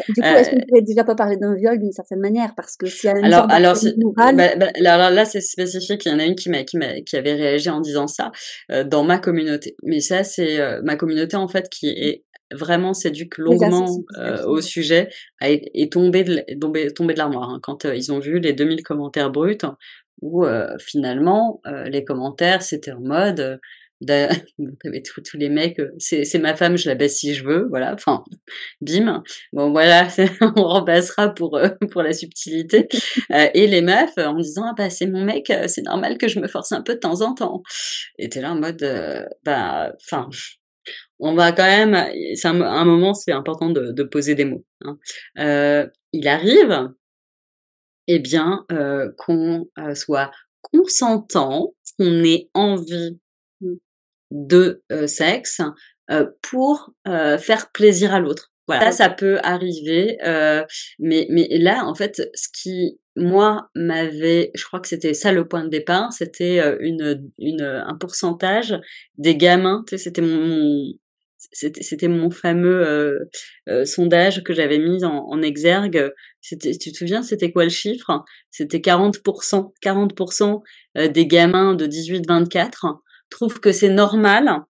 Du coup, est-ce qu'on euh, pourrait déjà pas parler d'un viol d'une certaine manière? Parce que une alors alors, bah, bah, alors là c'est spécifique. Il y en a une qui m'a qui m'a qui avait réagi en disant ça dans ma communauté. Mais ça c'est ma communauté en fait qui est vraiment s'éduque longuement euh, au sujet est, tombé de, tombé, tombé de l'armoire hein, quand euh, ils ont vu les 2000 commentaires bruts où euh, finalement les commentaires c'était en mode t'avais tous, tous les mecs, c'est ma femme, je la baisse si je veux, voilà, enfin, bim. Bon, voilà, on remplacera pour, pour la subtilité. et les meufs, en disant, ah bah c'est mon mec, c'est normal que je me force un peu de temps en temps. Et t'es là en mode, bah, enfin, on va quand même, c'est un, moment, c'est important de, poser des mots. Hein. Euh, il arrive, eh bien, euh, qu'on euh, soit consentant, qu'on ait envie de sexe pour faire plaisir à l'autre. Ça, ça peut arriver, mais mais là, en fait, ce qui moi m'avait, je crois que c'était ça le point de départ, c'était une, une un pourcentage des gamins, tu sais, c'était mon, c'était mon fameux euh, euh, sondage que j'avais mis en, en exergue. C'était, tu te souviens, c'était quoi le chiffre? C'était 40%. 40% euh, des gamins de 18-24 trouvent que c'est normal.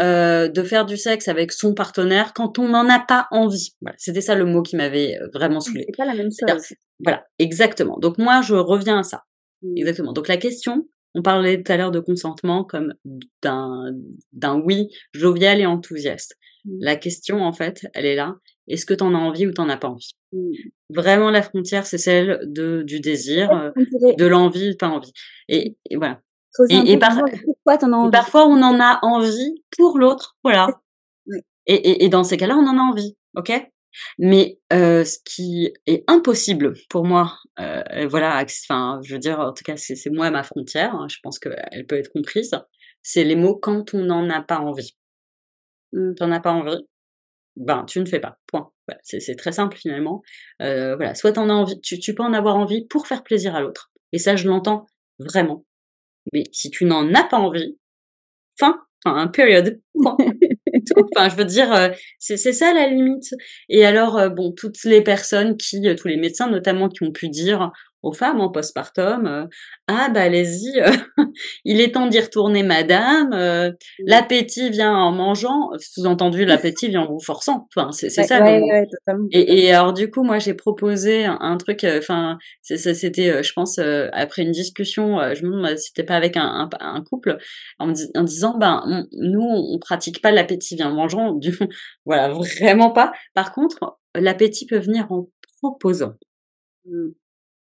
Euh, de faire du sexe avec son partenaire quand on n'en a pas envie. Voilà, c'était ça le mot qui m'avait vraiment saoulé. C'est pas la même chose. Voilà, exactement. Donc moi, je reviens à ça. Mmh. Exactement. Donc la question, on parlait tout à l'heure de consentement comme d'un, d'un oui jovial et enthousiaste. Mmh. La question, en fait, elle est là. Est-ce que tu en as envie ou t'en as pas envie? Vraiment, la frontière, c'est celle de, du désir, euh, de l'envie, pas envie. Et, voilà. Et, parfois, on en a envie pour l'autre, voilà. Et, et, dans ces cas-là, on en a envie, ok? Mais euh, ce qui est impossible pour moi, euh, voilà, enfin, je veux dire, en tout cas, c'est moi ma frontière. Hein, je pense qu'elle peut être comprise. C'est les mots quand on n'en a pas envie. Mmh. T'en as pas envie, ben tu ne fais pas. Point. Voilà, c'est très simple finalement. Euh, voilà, soit t'en as envie, tu, tu peux en avoir envie pour faire plaisir à l'autre. Et ça, je l'entends vraiment. Mais si tu n'en as pas envie, fin, enfin, période. Point. Enfin, je veux dire, euh, c'est ça la limite. Et alors, euh, bon, toutes les personnes qui, euh, tous les médecins notamment, qui ont pu dire aux femmes en postpartum, euh, ah bah allez-y, euh, il est temps d'y retourner madame, euh, l'appétit vient en mangeant, sous-entendu l'appétit vient en vous forçant, enfin c'est ça. et, et, alors du coup moi j'ai proposé un, truc, enfin c'était je pense après une discussion, je me demande si c'était pas avec un, un, couple, en, en, disant ben nous on pratique pas l'appétit vient en mangeant, du, voilà vraiment pas. Par contre l'appétit peut venir en proposant.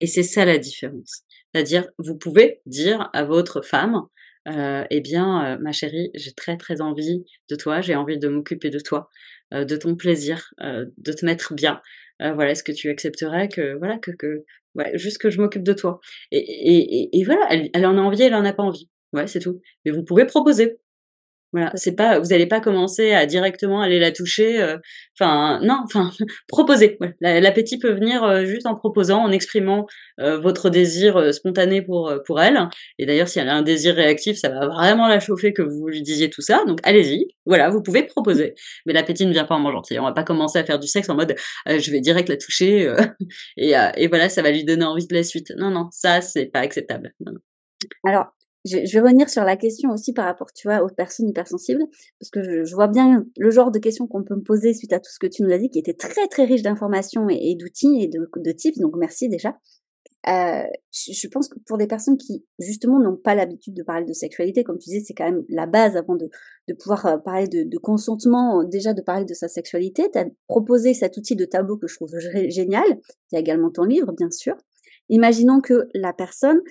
Et c'est ça la différence. C'est-à-dire, vous pouvez dire à votre femme, euh, eh bien, euh, ma chérie, j'ai très très envie de toi, j'ai envie de m'occuper de toi, euh, de ton plaisir, euh, de te mettre bien. voilà, est-ce que tu accepterais que, voilà, que, que, ouais, juste que je m'occupe de toi? Et, et, et, voilà, elle, elle, en a envie, elle en a pas envie. Ouais, c'est tout. Mais vous pouvez proposer. Voilà, c'est pas, vous n'allez pas commencer à directement aller la toucher. Euh, enfin, non, enfin, proposer. L'appétit peut venir euh, juste en proposant, en exprimant euh, votre désir spontané pour pour elle. Et d'ailleurs, si elle a un désir réactif, ça va vraiment la chauffer que vous lui disiez tout ça. Donc, allez-y. Voilà, vous pouvez proposer. Mais l'appétit ne vient pas en mangeant. On va pas commencer à faire du sexe en mode, je vais direct la toucher et, et voilà, ça va lui donner envie de la suite. Non, non, ça c'est pas acceptable. Alors, je, vais revenir sur la question aussi par rapport, tu vois, aux personnes hypersensibles, parce que je, vois bien le genre de questions qu'on peut me poser suite à tout ce que tu nous as dit, qui était très très riche d'informations et, d'outils et de, de tips, donc merci déjà. Euh, je, pense que pour des personnes qui justement n'ont pas l'habitude de parler de sexualité, comme tu disais, c'est quand même la base avant de, de pouvoir euh, parler de, de, consentement, déjà de parler de sa sexualité. Tu as proposé cet outil de tableau que je trouve génial. Il y a également ton livre, bien sûr. Imaginons que la personne,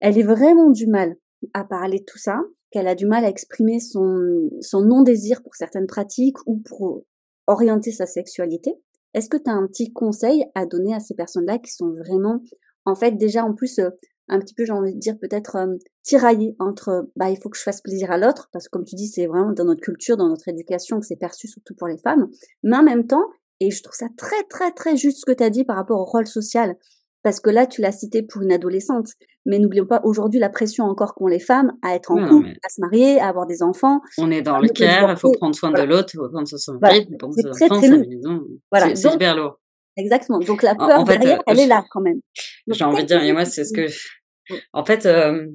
elle est vraiment du mal à parler de tout ça, qu'elle a du mal à exprimer son, son non-désir pour certaines pratiques ou pour orienter sa sexualité. Est-ce que tu as un petit conseil à donner à ces personnes-là qui sont vraiment, en fait, déjà en plus, euh, un petit peu, j'ai envie de dire, peut-être euh, tiraillées entre, bah, il faut que je fasse plaisir à l'autre, parce que comme tu dis, c'est vraiment dans notre culture, dans notre éducation que c'est perçu, surtout pour les femmes, mais en même temps, et je trouve ça très, très, très juste ce que tu as dit par rapport au rôle social parce que là, tu l'as cité pour une adolescente. Mais n'oublions pas aujourd'hui la pression encore qu'ont les femmes à être en couple, à se marier, à avoir des enfants. On est dans le care, il faut prendre soin de l'autre, il faut prendre soin de son mari, il faut prendre soin de son enfant, sa maison. Voilà. C'est super lourd. Exactement. Donc la peur en fait, derrière, elle est là quand même. J'ai envie de dire, mais moi, c'est ce que... En fait, euh,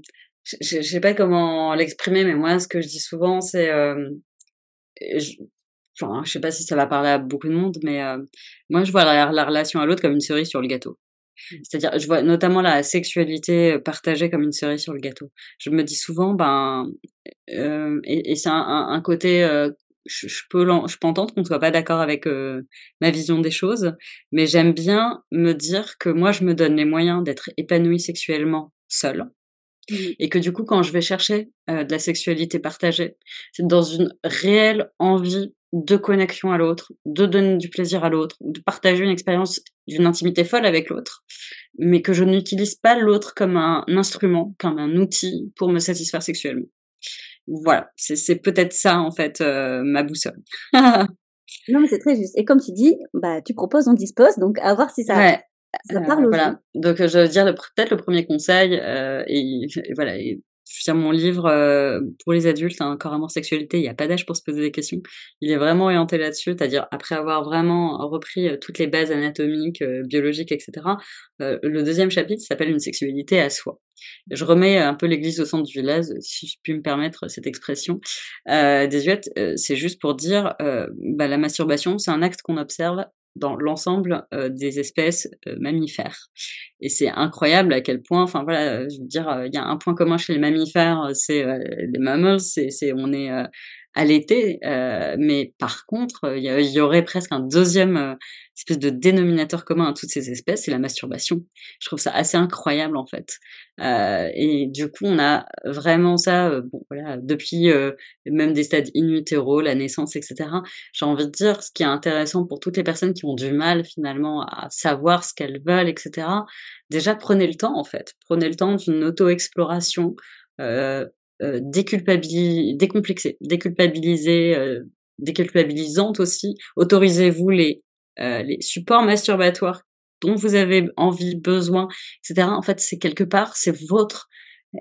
je, ne sais pas comment l'exprimer, mais moi, ce que je dis souvent, c'est... Euh, je sais pas si ça va parler à beaucoup de monde, mais euh, moi, je vois la, la relation à l'autre comme une cerise sur le gâteau. Mmh. C'est-à-dire, je vois notamment la sexualité partagée comme une cerise sur le gâteau. Je me dis souvent, ben, et, c'est un, côté, je, je, peux, je peux entendre qu'on soit pas d'accord avec ma vision des choses, mais j'aime bien me dire que moi, je me donne les moyens d'être épanouie sexuellement seule. Mmh. Et que du coup, quand je vais chercher de la sexualité partagée, c'est dans une réelle envie de connexion à l'autre, de donner du plaisir à l'autre, de partager une expérience d'une intimité folle avec l'autre, mais que je n'utilise pas l'autre comme un instrument, comme un outil pour me satisfaire sexuellement. Voilà, c'est peut-être ça en fait euh, ma boussole. non mais c'est très juste. Et comme tu dis, bah tu proposes, on dispose, donc à voir si ça, ça parle euh, Voilà. Donc je veux dire peut-être le premier conseil euh, et, et, voilà. Et je mon livre euh, pour les adultes, un hein, corps, amour, sexualité, il n'y a pas d'âge pour se poser des questions. Il est vraiment orienté là-dessus, c'est-à-dire après avoir vraiment repris euh, toutes les bases anatomiques, euh, biologiques, etc. le deuxième chapitre s'appelle une sexualité à soi. Je remets un peu l'église au centre du village, si je puis me permettre cette expression. Euh, désuète, c'est juste pour dire, bah, la masturbation, c'est un acte qu'on observe dans l'ensemble euh, des espèces euh, mammifères. Et c'est incroyable à quel point, enfin voilà, je veux dire, euh, il y a un point commun chez les mammifères, c'est les mammals, c'est, c'est on est à l'été, mais par contre, il y, aurait presque un deuxième espèce de dénominateur commun à toutes ces espèces, c'est la masturbation. Je trouve ça assez incroyable en fait. Euh, et du coup, on a vraiment ça, euh, bon voilà, depuis euh, même des stades in utero, la naissance, etc. J'ai envie de dire, ce qui est intéressant pour toutes les personnes qui ont du mal finalement à savoir ce qu'elles veulent, etc. Déjà, prenez le temps en fait, prenez le temps d'une auto-exploration. Euh, euh, décomplexée, déculpabilisée, déculpabilisante aussi. Autorisez-vous les euh, les supports masturbatoires dont vous avez envie, besoin, etc. En fait, c'est quelque part, c'est votre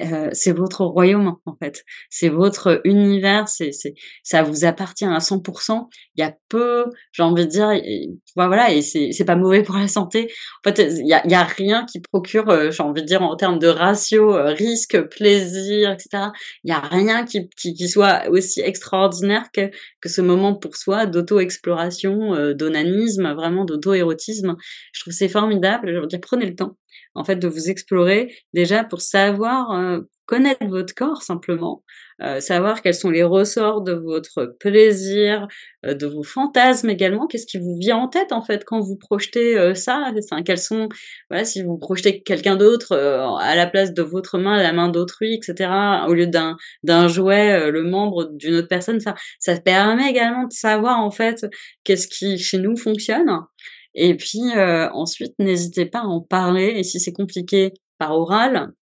euh, c'est votre royaume en fait, c'est votre univers, c'est c'est ça vous appartient à 100%. Il y a peu, j'ai envie de dire, et, voilà, et c'est pas mauvais pour la santé. En fait, il y a, y a rien qui procure, euh, j'ai envie de dire en termes de ratio euh, risque, plaisir, etc. Il y a rien qui, qui, qui soit aussi extraordinaire que que ce moment pour soi d'auto-exploration, d'onanisme, vraiment d'auto-érotisme. Je trouve c'est formidable. Je veux dire, prenez le temps en fait de vous explorer déjà pour savoir euh, connaître votre corps simplement, euh, savoir quels sont les ressorts de votre plaisir, euh, de vos fantasmes également, qu'est-ce qui vous vient en tête en fait quand vous projetez ça, quels sont, voilà, si vous projetez quelqu'un d'autre à la place de votre main, la main d'autrui, etc., au lieu d'un d'un jouet, le membre d'une autre personne, ça, ça permet également de savoir en fait qu'est-ce qui chez nous fonctionne et puis euh, ensuite, n'hésitez pas à en parler. Et si c'est compliqué par oral,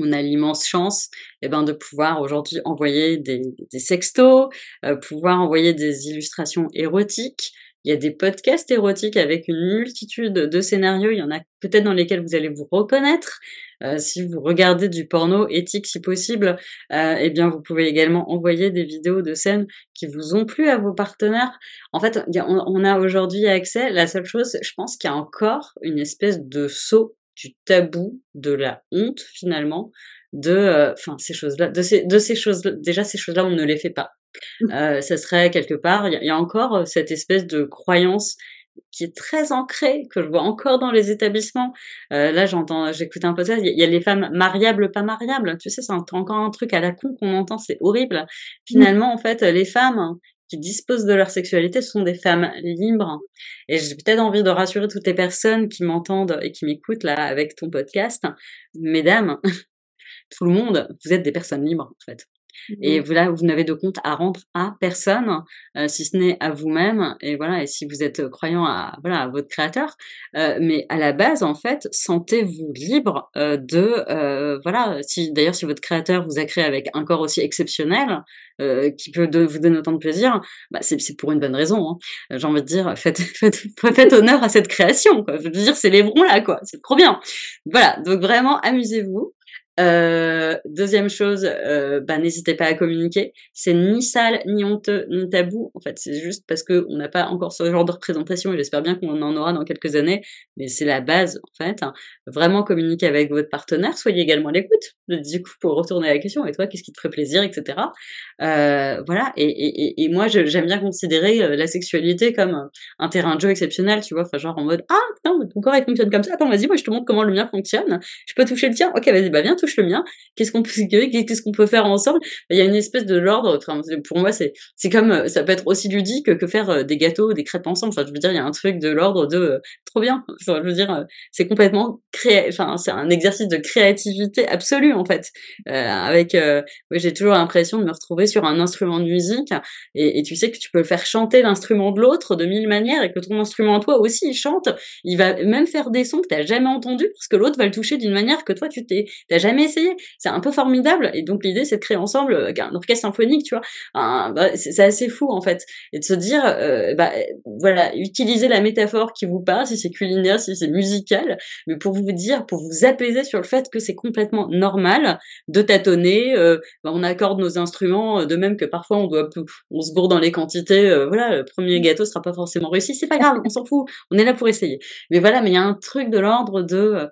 on a l'immense chance eh ben, de pouvoir aujourd'hui envoyer des, des sextos, euh, pouvoir envoyer des illustrations érotiques. Il y a des podcasts érotiques avec une multitude de scénarios. Il y en a peut-être dans lesquels vous allez vous reconnaître. Euh, si vous regardez du porno éthique si possible, euh, eh bien vous pouvez également envoyer des vidéos de scènes qui vous ont plu à vos partenaires. En fait, on, a aujourd'hui accès. La seule chose, je pense qu'il y a encore une espèce de saut du tabou, de la honte finalement, de, euh, enfin ces choses-là, de ces, de ces choses. Déjà ces choses-là, on ne les fait pas. Mmh. Euh, ça serait quelque part, il y, a encore cette espèce de croyance qui est très ancré, que je vois encore dans les établissements. Euh, là, j'entends, j'écoute un peu ça, il y a les femmes mariables, pas mariables. Tu sais, c'est encore un truc à la con qu'on entend, c'est horrible. Finalement, en fait, les femmes qui disposent de leur sexualité sont des femmes libres. Et j'ai peut-être envie de rassurer toutes les personnes qui m'entendent et qui m'écoutent là avec ton podcast. Mesdames, tout le monde, vous êtes des personnes libres, en fait. Et vous, là, vous n'avez de compte à rendre à personne, euh, si ce n'est à vous-même. Et voilà, et si vous êtes croyant à, voilà, à votre créateur. Euh, mais à la base, en fait, sentez-vous libre euh, de, voilà, si d'ailleurs si votre créateur vous a créé avec un corps aussi exceptionnel, qui peut vous donner autant de plaisir, bah, c'est pour une bonne raison. Hein. J'ai envie de dire, faites, faites, faites honneur à cette création. Quoi. Je veux dire, célébrons là, quoi. C'est trop bien. Voilà, donc vraiment, amusez-vous. Euh, deuxième chose, euh, bah, n'hésitez pas à communiquer. C'est ni sale, ni honteux, ni tabou. En fait, c'est juste parce que on n'a pas encore ce genre de représentation et j'espère bien qu'on en aura dans quelques années. Mais c'est la base, en fait. Vraiment communiquer avec votre partenaire. Soyez également à l'écoute. Du coup, pour retourner à la question, et toi, qu'est-ce qui te ferait plaisir, etc. Euh, voilà. Et, et, et moi, j'aime bien considérer euh, la sexualité comme un terrain de jeu exceptionnel, tu vois. Enfin, genre en mode, ah, putain, ton corps il fonctionne comme ça. Attends, vas-y, moi je te montre comment le mien fonctionne. Je peux toucher le tien. Ok, vas-y, bah viens, le mien. Qu'est-ce qu'on peut, faire ensemble? Il y a une espèce de l'ordre. pour moi, c'est, c'est comme, euh, ça peut être aussi ludique que faire euh, des gâteaux, des crêpes ensemble. Enfin, je veux dire, il y a un truc de l'ordre de trop bien. Je veux dire, c'est complètement créé. Enfin, c'est un exercice de créativité absolue en fait. avec, j'ai toujours l'impression de me retrouver sur un instrument de musique et, et tu sais que tu peux faire chanter l'instrument de l'autre de mille manières et que ton instrument toi aussi il chante, il va même faire des sons que t'as jamais entendus parce que l'autre va le toucher d'une manière que toi tu t'es t'as jamais essayé. C'est un peu formidable et donc l'idée c'est de créer ensemble euh, un orchestre symphonique, tu vois. Bah, c'est assez fou en fait et de se dire euh, bah voilà utiliser la métaphore qui vous parle si c'est culinaire, si c'est musical, mais pour vous dire, pour vous apaiser sur le fait que c'est complètement normal de tâtonner. Euh, bah, on accorde nos instruments de même que parfois on doit on se gourde dans les quantités. voilà, le premier gâteau sera pas forcément réussi, c'est pas grave, on s'en fout, on est là pour essayer. Mais voilà, mais il y a un truc de l'ordre de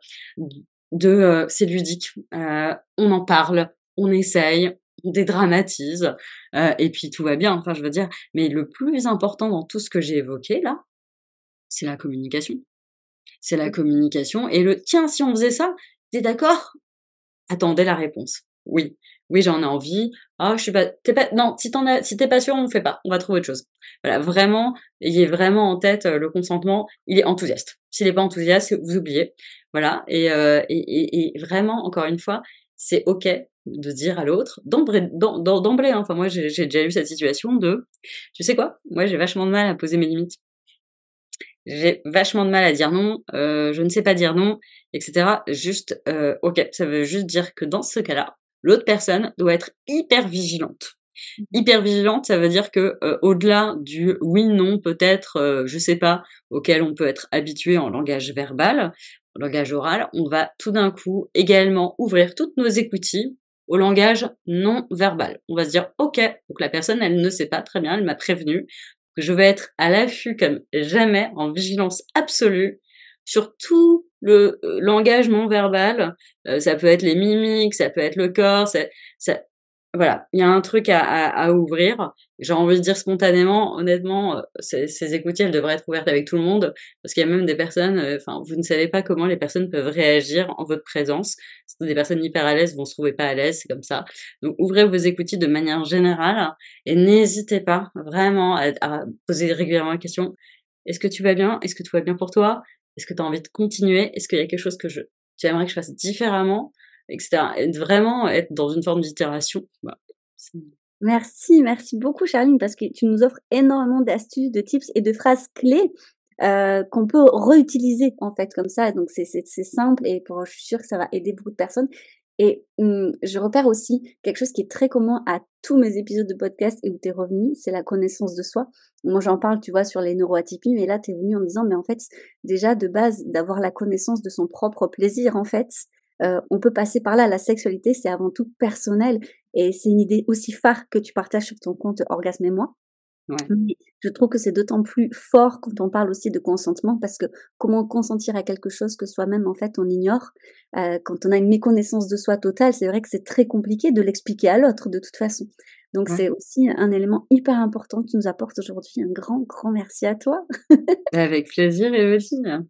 de euh, c'est ludique, euh, on en parle, on essaye, on dédramatise, euh, et puis tout va bien. Enfin, je veux dire, mais le plus important dans tout ce que j'ai évoqué là, c'est la communication. C'est la communication et le tiens, si on faisait ça, t'es d'accord? Attendez la réponse. Oui, oui, j'en ai envie. Ah, je suis pas, t'es pas, non, si t'en as, si t'es pas sûr, on fait pas. On va trouver autre chose. Voilà, vraiment, ayez vraiment en tête le consentement. Il est enthousiaste. S'il est pas enthousiaste, vous oubliez. Voilà. Euh, et, et, et, vraiment, encore une fois, c'est ok de dire à l'autre, d'emblée, hein, enfin moi j'ai déjà eu cette situation de, tu sais quoi, moi j'ai vachement de mal à poser mes limites. J'ai vachement de mal à dire non, euh, je ne sais pas dire non, etc. Juste, euh, ok, ça veut juste dire que dans ce cas-là, l'autre personne doit être hyper vigilante. Hyper vigilante, ça veut dire que au-delà du oui non peut-être, je sais pas, auquel on peut être habitué en langage verbal, langage oral, on va tout d'un coup également ouvrir toutes nos écoutilles au langage non verbal. On va se dire, ok, donc la personne, elle ne sait pas très bien, elle m'a prévenu, que je vais être à l'affût comme jamais, en vigilance absolue, sur tout le euh, langage non verbal. Euh, ça peut être les mimiques, ça peut être le corps, ça, ça, voilà, il y a un truc à, à, ouvrir. J'ai envie de dire spontanément, honnêtement, euh, ces, ces écoutiers, elles devraient être ouvertes avec tout le monde, parce qu'il y a même des personnes, euh, enfin, vous ne savez pas comment les personnes peuvent réagir en votre présence. Des personnes hyper à l'aise vont se trouver pas à l'aise, c'est comme ça. Donc, ouvrez vos écoutiers de manière générale et n'hésitez pas vraiment à, à, poser régulièrement la question est-ce que tu vas bien? Est-ce que tout va bien pour toi? Est-ce que tu as envie de continuer? Est-ce qu'il y a quelque chose que je, tu aimerais que je fasse différemment? Etc. Et vraiment être dans une forme d'itération. Merci, merci beaucoup Charline, parce que tu nous offres énormément d'astuces, de tips et de phrases clés euh, qu'on peut réutiliser en fait comme ça. Donc c'est simple et pour, je suis sûre que ça va aider beaucoup de personnes. Et hum, je repère aussi quelque chose qui est très commun à tous mes épisodes de podcast et où tu es revenu, c'est la connaissance de soi. Moi j'en parle, tu vois, sur les neuroatypies, mais là tu es venu en disant, mais en fait, déjà de base, d'avoir la connaissance de son propre plaisir, en fait, euh, on peut passer par là. La sexualité, c'est avant tout personnel et c'est une idée aussi phare que tu partages sur ton compte Orgasme et moi. Je trouve que c'est d'autant plus fort quand on parle aussi de consentement parce que comment consentir à quelque chose que soi-même en fait on ignore. Euh, quand on a une méconnaissance de soi totale, c'est vrai que c'est très compliqué de l'expliquer à l'autre de toute façon. Donc c'est aussi un élément hyper important que tu nous apportes aujourd'hui. Un grand, grand merci à toi. Avec plaisir, Evelyne.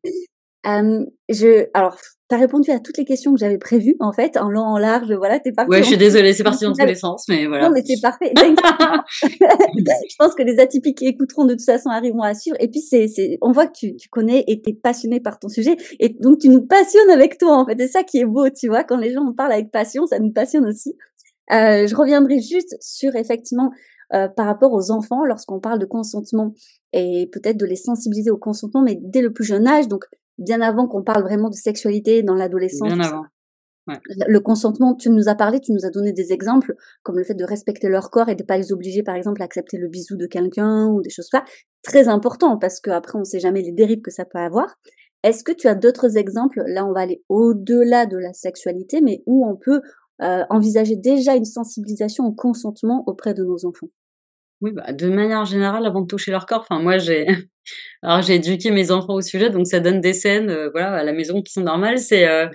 Euh, je, alors, t'as répondu à toutes les questions que j'avais prévues, en fait, en long, en large, voilà, t'es parti. Ouais, je suis désolée, c'est parti dans tous les sens, mais voilà. Non, mais c'est parfait. je pense que les atypiques qui écouteront de toute façon arriveront à suivre. Et puis, c'est, c'est, on voit que tu, tu connais et t'es passionné par ton sujet. Et donc, tu nous passionnes avec toi, en fait. C'est ça qui est beau, tu vois. Quand les gens en parlent avec passion, ça nous passionne aussi. Euh, je reviendrai juste sur, effectivement, euh, par rapport aux enfants, lorsqu'on parle de consentement et peut-être de les sensibiliser au consentement, mais dès le plus jeune âge, donc bien avant qu'on parle vraiment de sexualité dans l'adolescence. Bien avant. Le consentement, tu nous as parlé, tu nous as donné des exemples, comme le fait de respecter leur corps et de pas les obliger, par exemple, à accepter le bisou de quelqu'un ou des choses là. Très important parce qu'après, on sait jamais les dérives que ça peut avoir. Est-ce que tu as d'autres exemples? Là, on va aller au-delà de la sexualité, mais où on peut euh, envisager déjà une sensibilisation au consentement auprès de nos enfants. Oui, bah, de manière générale, avant de toucher leur corps, enfin moi j'ai, alors j'ai éduqué mes enfants au sujet, donc ça donne des scènes, euh, voilà, à la maison qui sont normales. C'est euh,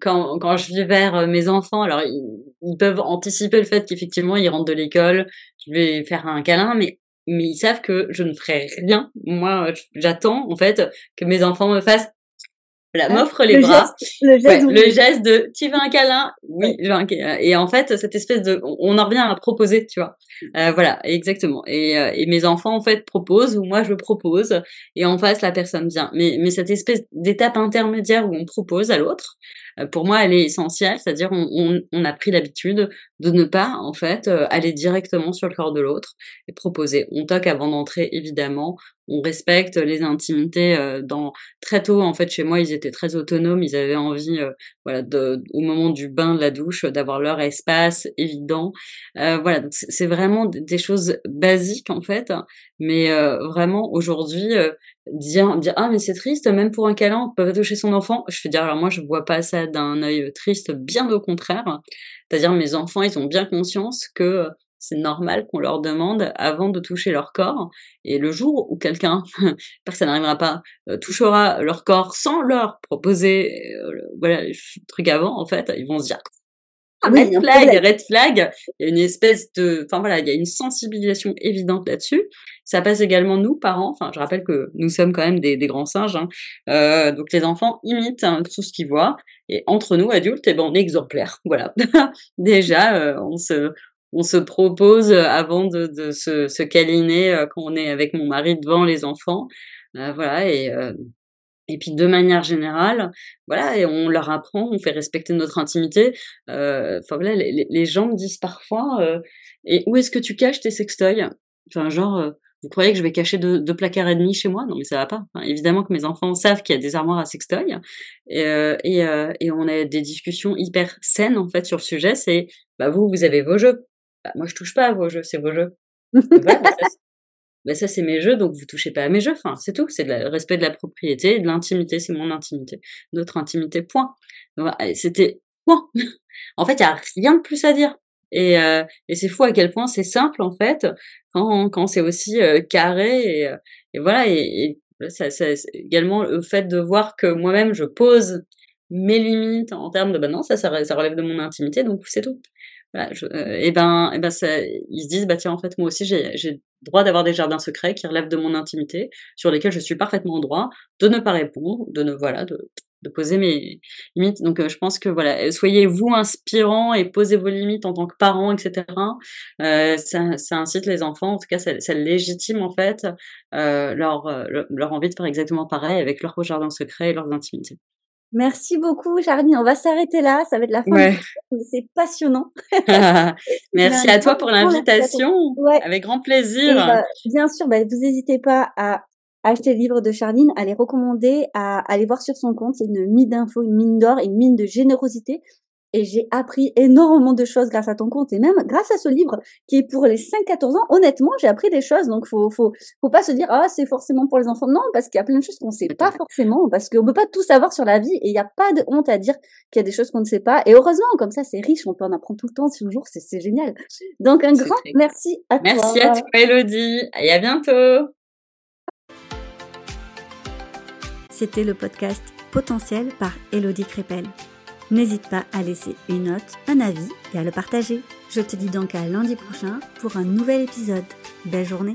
quand quand je vais vers mes enfants, alors ils, peuvent anticiper le fait qu'effectivement ils rentrent de l'école, je vais faire un câlin, mais mais ils savent que je ne ferai rien. Moi, j'attends en fait que mes enfants me fassent voilà, m'offre les bras. le, geste, de tu veux un câlin? Oui, je veux un câlin. Et en fait, cette espèce de, on en revient à proposer, tu vois. Euh, voilà, exactement. Et, euh, et, mes enfants en fait proposent ou moi je propose et en face la personne vient. Mais mais cette espèce d'étape intermédiaire où on propose à l'autre, euh, pour moi, elle est essentielle. C'est-à-dire, on, on, on, a pris l'habitude de ne pas, en fait, euh, aller directement sur le corps de l'autre et proposer. On toque avant d'entrer, évidemment. On respecte les intimités. Euh, dans très tôt, en fait, chez moi, ils étaient très autonomes. Ils avaient envie, voilà, de, au moment du bain, de la douche, d'avoir leur espace évident. voilà, donc c'est vraiment des choses basiques, en fait. Mais vraiment, aujourd'hui, dire, dire ah mais c'est triste même pour un câlin on peut pas toucher son enfant. Je veux dire alors moi je vois pas ça d'un œil triste bien au contraire. C'est-à-dire mes enfants ils ont bien conscience que c'est normal qu'on leur demande avant de toucher leur corps. Et le jour où quelqu'un personne n'arrivera pas euh, touchera leur corps sans leur proposer euh, voilà le truc avant en fait ils vont se dire ah, red flag, red flag. Il y a une espèce de, enfin voilà, il y a une sensibilisation évidente là-dessus. Ça passe également nous, parents. Enfin, je rappelle que nous sommes quand même des, des grands singes. Hein. Euh, donc les enfants imitent hein, tout ce qu'ils voient. Et entre nous, adultes, eh ben, on est exemplaires. Voilà. Déjà, euh, on se, on se propose avant de, de se, se câliner euh, quand on est avec mon mari devant les enfants. Euh, voilà. Et et puis de manière générale, voilà, et on leur apprend, on fait respecter notre intimité. Euh, enfin voilà, les, les, gens me disent parfois, euh, et où est-ce que tu caches tes sextoys? Enfin genre, euh, vous croyez que je vais cacher deux, deux, placards et demi chez moi? Non mais ça va pas. évidemment que mes enfants savent qu'il y a des armoires à sextoys, et, et, et, on a des discussions hyper saines en fait sur le sujet. C'est, bah vous, vous avez vos jeux. Bah, moi je touche pas à vos jeux, c'est vos jeux. Voilà, bah ça c'est mes jeux, donc vous touchez pas à mes jeux. Enfin, c'est tout. C'est le respect de la propriété, de l'intimité, c'est mon intimité, notre intimité. Point. C'était point. en fait, il y a rien de plus à dire. Et, euh, et c'est fou à quel point c'est simple en fait quand, quand c'est aussi euh, carré et, euh, et voilà et, et également le fait de voir que moi-même je pose mes limites en termes de bah non ça, ça relève de mon intimité donc c'est tout voilà, je, euh, et ben, et ben ça, ils se disent bah tiens en fait moi aussi j'ai j'ai droit d'avoir des jardins secrets qui relèvent de mon intimité, sur lesquels je suis parfaitement en droit de ne pas répondre, de ne voilà de de poser mes limites. Donc euh, je pense que voilà, soyez vous inspirant et posez vos limites en tant que parent, etc. Euh, ça, ça, incite les enfants, en tout cas ça, ça légitime en fait euh, leur, leur envie de faire exactement pareil avec leur jardin secret et leurs intimités. Merci beaucoup, Charline. On va s'arrêter là. Ça va être la fin. Ouais. C'est passionnant. Merci à toi pour l'invitation. Avec grand plaisir. Bah, bien sûr, bah, vous n'hésitez pas à acheter le livre de Charline, à les recommander, à aller voir sur son compte. C'est une mine d'infos, une mine d'or, une mine de générosité et j'ai appris énormément de choses grâce à ton compte et même grâce à ce livre qui est pour les 5-14 ans. Honnêtement, j'ai appris des choses, donc faut faut faut pas se dire ah c'est forcément pour les enfants. Non, parce qu'il y a plein de choses qu'on sait pas forcément, parce qu'on peut pas tout savoir sur la vie et il n'y a pas de honte à dire qu'il y a des choses qu'on ne sait pas. Et heureusement, comme ça c'est riche, on peut en apprendre tout le temps, le jour, c'est génial. Donc un grand merci à toi. Merci à toi, Elodie, et à bientôt. C'était le podcast Potentiel par Elodie Crépel. N'hésite pas à laisser une note, un avis et à le partager. Je te dis donc à lundi prochain pour un nouvel épisode. Belle journée